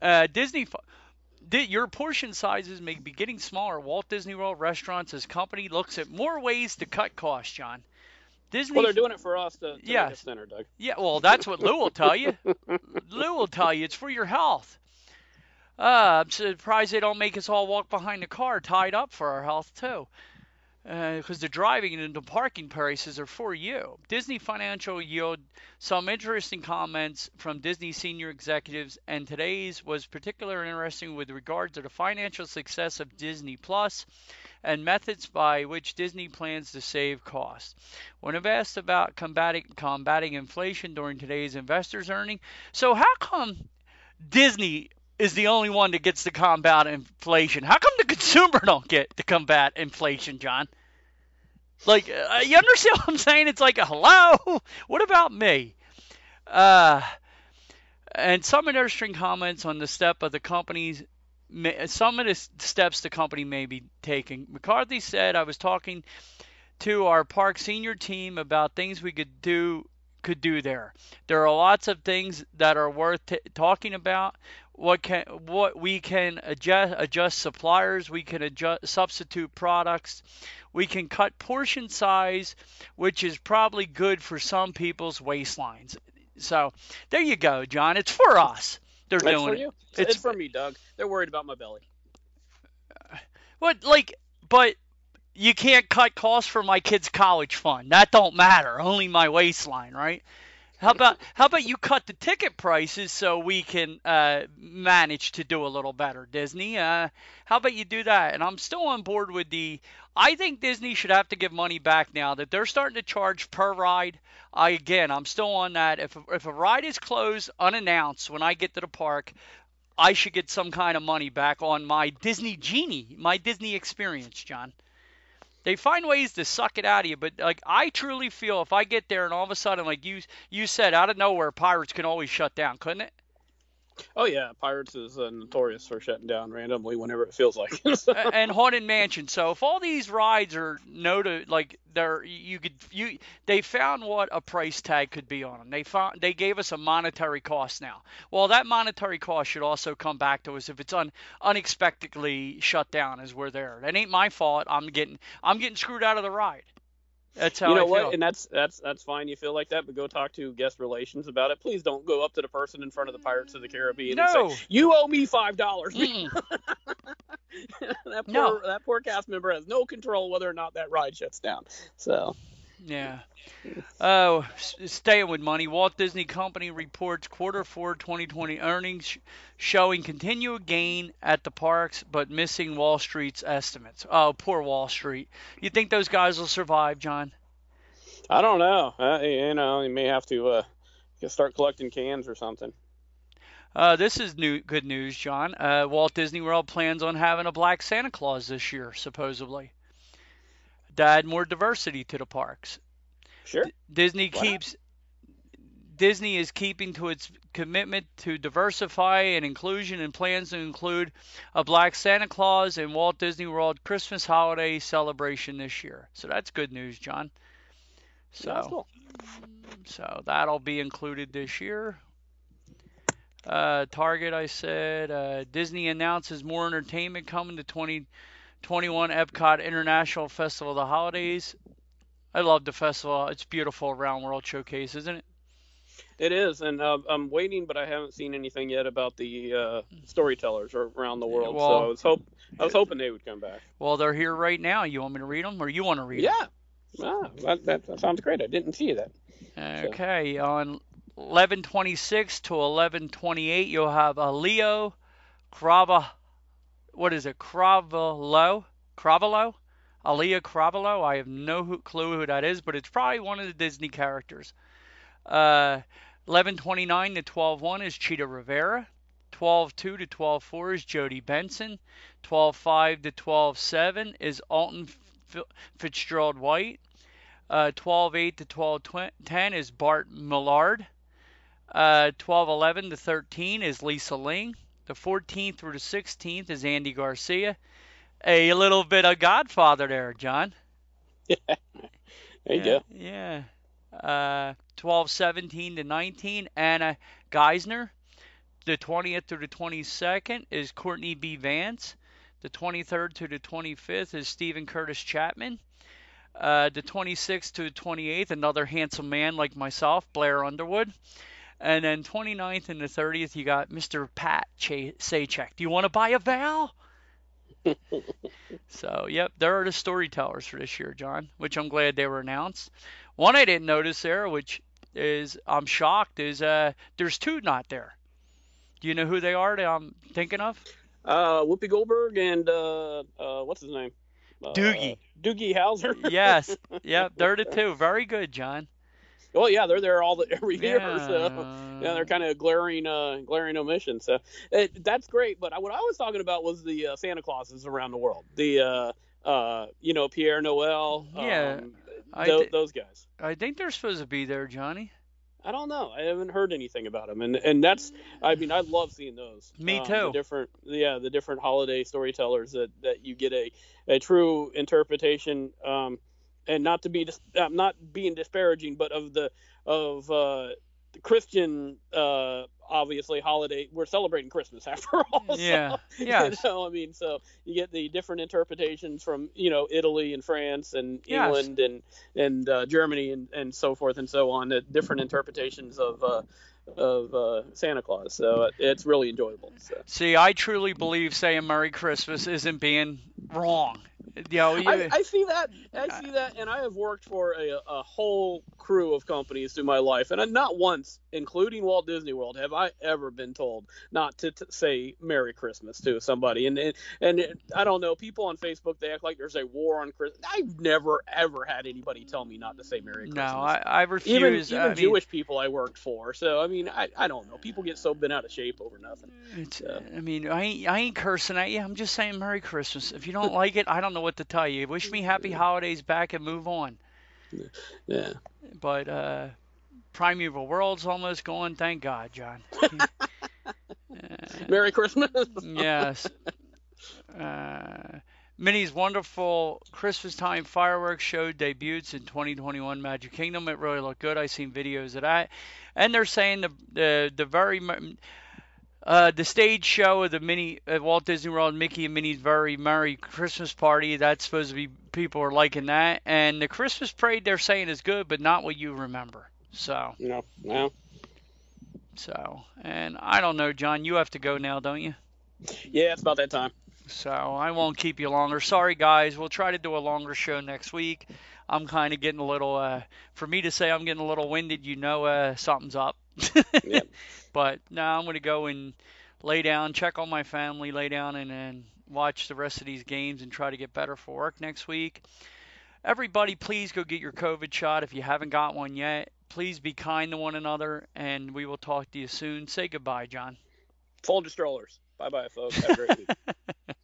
Uh, Disney di- your portion sizes may be getting smaller. Walt Disney World restaurants as company looks at more ways to cut costs, John. Disney Well, they're doing it for us to, to Yes. make us thinner, Doug. yeah, well, that's what Lou will tell you. Lou will tell you it's for your health. Uh, I'm surprised they don't make us all walk behind the car tied up for our health too. Because uh, the driving and the parking prices are for you. Disney Financial yield some interesting comments from Disney senior executives, and today's was particularly interesting with regard to the financial success of Disney Plus and methods by which Disney plans to save costs. When I've asked about combating, combating inflation during today's investors' earning, so how come Disney is the only one that gets to combat inflation. How come the consumer don't get to combat inflation, John? Like, uh, you understand what I'm saying? It's like, hello, what about me? Uh, and some interesting comments on the step of the company's some of the steps the company may be taking. McCarthy said, "I was talking to our park senior team about things we could do could do there. There are lots of things that are worth t- talking about what can what we can adjust adjust suppliers we can adjust substitute products. We can cut portion size which is probably good for some people's waistlines. So there you go john. It's for us. They're it's doing for you. it it's, it's for me doug. They're worried about my belly. What like but you can't cut costs for my kid's college fund. That don't matter. Only my waistline right how about how about you cut the ticket prices so we can uh, manage to do a little better, Disney? Uh, how about you do that? And I'm still on board with the. I think Disney should have to give money back now that they're starting to charge per ride. I again, I'm still on that. If if a ride is closed unannounced when I get to the park, I should get some kind of money back on my Disney Genie, my Disney experience, John. They find ways to suck it out of you, but like I truly feel if I get there and all of a sudden, like you you said, out of nowhere, Pirates can always shut down, couldn't it? Oh yeah, Pirates is uh, notorious for shutting down randomly whenever it feels like. and Haunted Mansion. So if all these rides are noted, like they're you could you they found what a price tag could be on them. They found they gave us a monetary cost now. Well, that monetary cost should also come back to us if it's un, unexpectedly shut down as we're there. That ain't my fault. I'm getting I'm getting screwed out of the ride. That's how you know I what, feel. and that's that's that's fine. You feel like that, but go talk to guest relations about it. Please don't go up to the person in front of the Pirates of the Caribbean No. and say, "You owe me five dollars." That poor No. that poor cast member has no control whether or not that ride shuts down. So Yeah. Oh, s- staying with money. Walt Disney Company reports quarter four 2020 earnings showing continued gain at the parks, but missing Wall Street's estimates. Oh, poor Wall Street. You think those guys will survive, John? I don't know. Uh, you know, you may have to uh, start collecting cans or something. Uh, this is new good news, John. Uh, Walt Disney World plans on having a Black Santa Claus this year, supposedly, to add more diversity to the parks. Sure. Disney Why not? keeps Disney is keeping to its commitment to diversify and inclusion and plans to include a Black Santa Claus and Walt Disney World Christmas holiday celebration this year. So that's good news, John. So Yeah, that's cool. so that'll be included this year. Uh, Target, I said. Uh, Disney announces more entertainment coming to 2021 Epcot International Festival of the Holidays. I love the festival. It's beautiful around World Showcase, isn't it? It is, and uh, I'm waiting, but I haven't seen anything yet about the uh, storytellers around the world. Well- so I was hope I was hoping they would come back. Well, they're here right now. You want me to read them, or you want to read Yeah. Ah, that, that, sounds great. I didn't see that. them? Okay. On 1126 to 1128, you'll have a Leo Crava. What is it? Cravelo? Cravelo? Aaliyah Cravelo. I have no clue who that is, but it's probably one of the Disney characters. Uh, 1129 to 121 is Chita Rivera. 12.2 to 12.4 is Jodi Benson. 12.5 to 12.7 is Alton Fitzgerald White. Uh, 12.8 to 12.10 is Bart Millard. Uh, 12.11 to 13 is Lisa Ling. The 14th through the 16th is Andy Garcia. A little bit of Godfather there, John. There you yeah, go. Yeah. Uh, 12, 17 to 19, Anna Geisner. The 20th through the 22nd is Courtney B. Vance. The 23rd to the 25th is Steven Curtis Chapman. Uh, the 26th to the 28th, another handsome man like myself, Blair Underwood. And then 29th and the 30th, you got Mr. Pat Ch- Sajak. Do you want to buy a vowel? so, yep, there are the storytellers for this year, John, which I'm glad they were announced. One I didn't notice there, which is I'm shocked, is uh, there's two not there. Do you know who they are that I'm thinking of? Uh, Whoopi Goldberg and uh, uh, what's his name? Uh, Doogie. Doogie Howser. yes. Yep, they're the two. Very good, John. Well, yeah, they're there all the every year, Yeah. so yeah, they're kind of glaring, uh, glaring omission. So it, that's great. But what I was talking about was the uh, Santa Clauses around the world. The uh, uh, you know Pierre Noel. Yeah, um, I tho- those guys. I think they're supposed to be there, Johnny. I don't know. I haven't heard anything about them, and and that's. I mean, I love seeing those. Me Um, too. The different, yeah, the different holiday storytellers that that you get a a true interpretation, um, and not to be dis- uh, not being disparaging, but of the of uh, the Christian, uh, obviously holiday. We're celebrating Christmas after all. so, Yeah. You know, I mean, so you get the different interpretations from you know Italy and France and Yes. England and and uh, Germany and, and so forth and so on. Uh, different interpretations of uh, of uh, Santa Claus. So it's really enjoyable. So. See, I truly believe saying Merry Christmas isn't being wrong. Know, you, I, I see that. I see that, and I have worked for a, a whole crew of companies through my life, and not once, including Walt Disney World, have I ever been told not to t- say Merry Christmas to somebody. And and, and it, I don't know, people on Facebook they act like there's a war on Christmas. I've never ever had anybody tell me not to say Merry Christmas. no. I, I refuse. even I even mean, Jewish people I worked for. So I mean, I, I don't know. People get so bent out of shape over nothing. Yeah. I mean, I ain't, I ain't cursing at you. I'm just saying Merry Christmas. If you don't like it, I don't know what to tell you. Wish me happy holidays back and move on. Yeah. But uh, Primeval World's almost gone. Thank God, John. Merry Christmas. yes. Uh, Minnie's wonderful Christmas time fireworks show debuts in 2021 Magic Kingdom. It really looked good. I seen videos of that, and they're saying the the the very uh, the stage show of the mini uh, Walt Disney World Mickey and Minnie's very merry Christmas party. That's supposed to be people are liking that, and the Christmas parade they're saying is good, but not what you remember. So you know, well, so, and I don't know, John. You have to go now, don't you? yeah, it's about that time. So I won't keep you longer. Sorry, guys. We'll try to do a longer show next week. I'm kind of getting a little, uh, for me to say I'm getting a little winded, you know, uh, something's up. Yep. But now I'm going to go and lay down, check on my family, lay down, and then watch the rest of these games and try to get better for work next week. Everybody, please go get your COVID shot if you haven't got one yet. Please be kind to one another, and we will talk to you soon. Say goodbye, John. Fold your strollers. Bye bye, folks. Have a great week.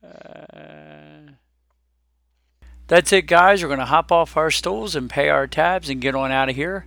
Uh, That's it, guys. We're going to hop off our stools and pay our tabs and get on out of here.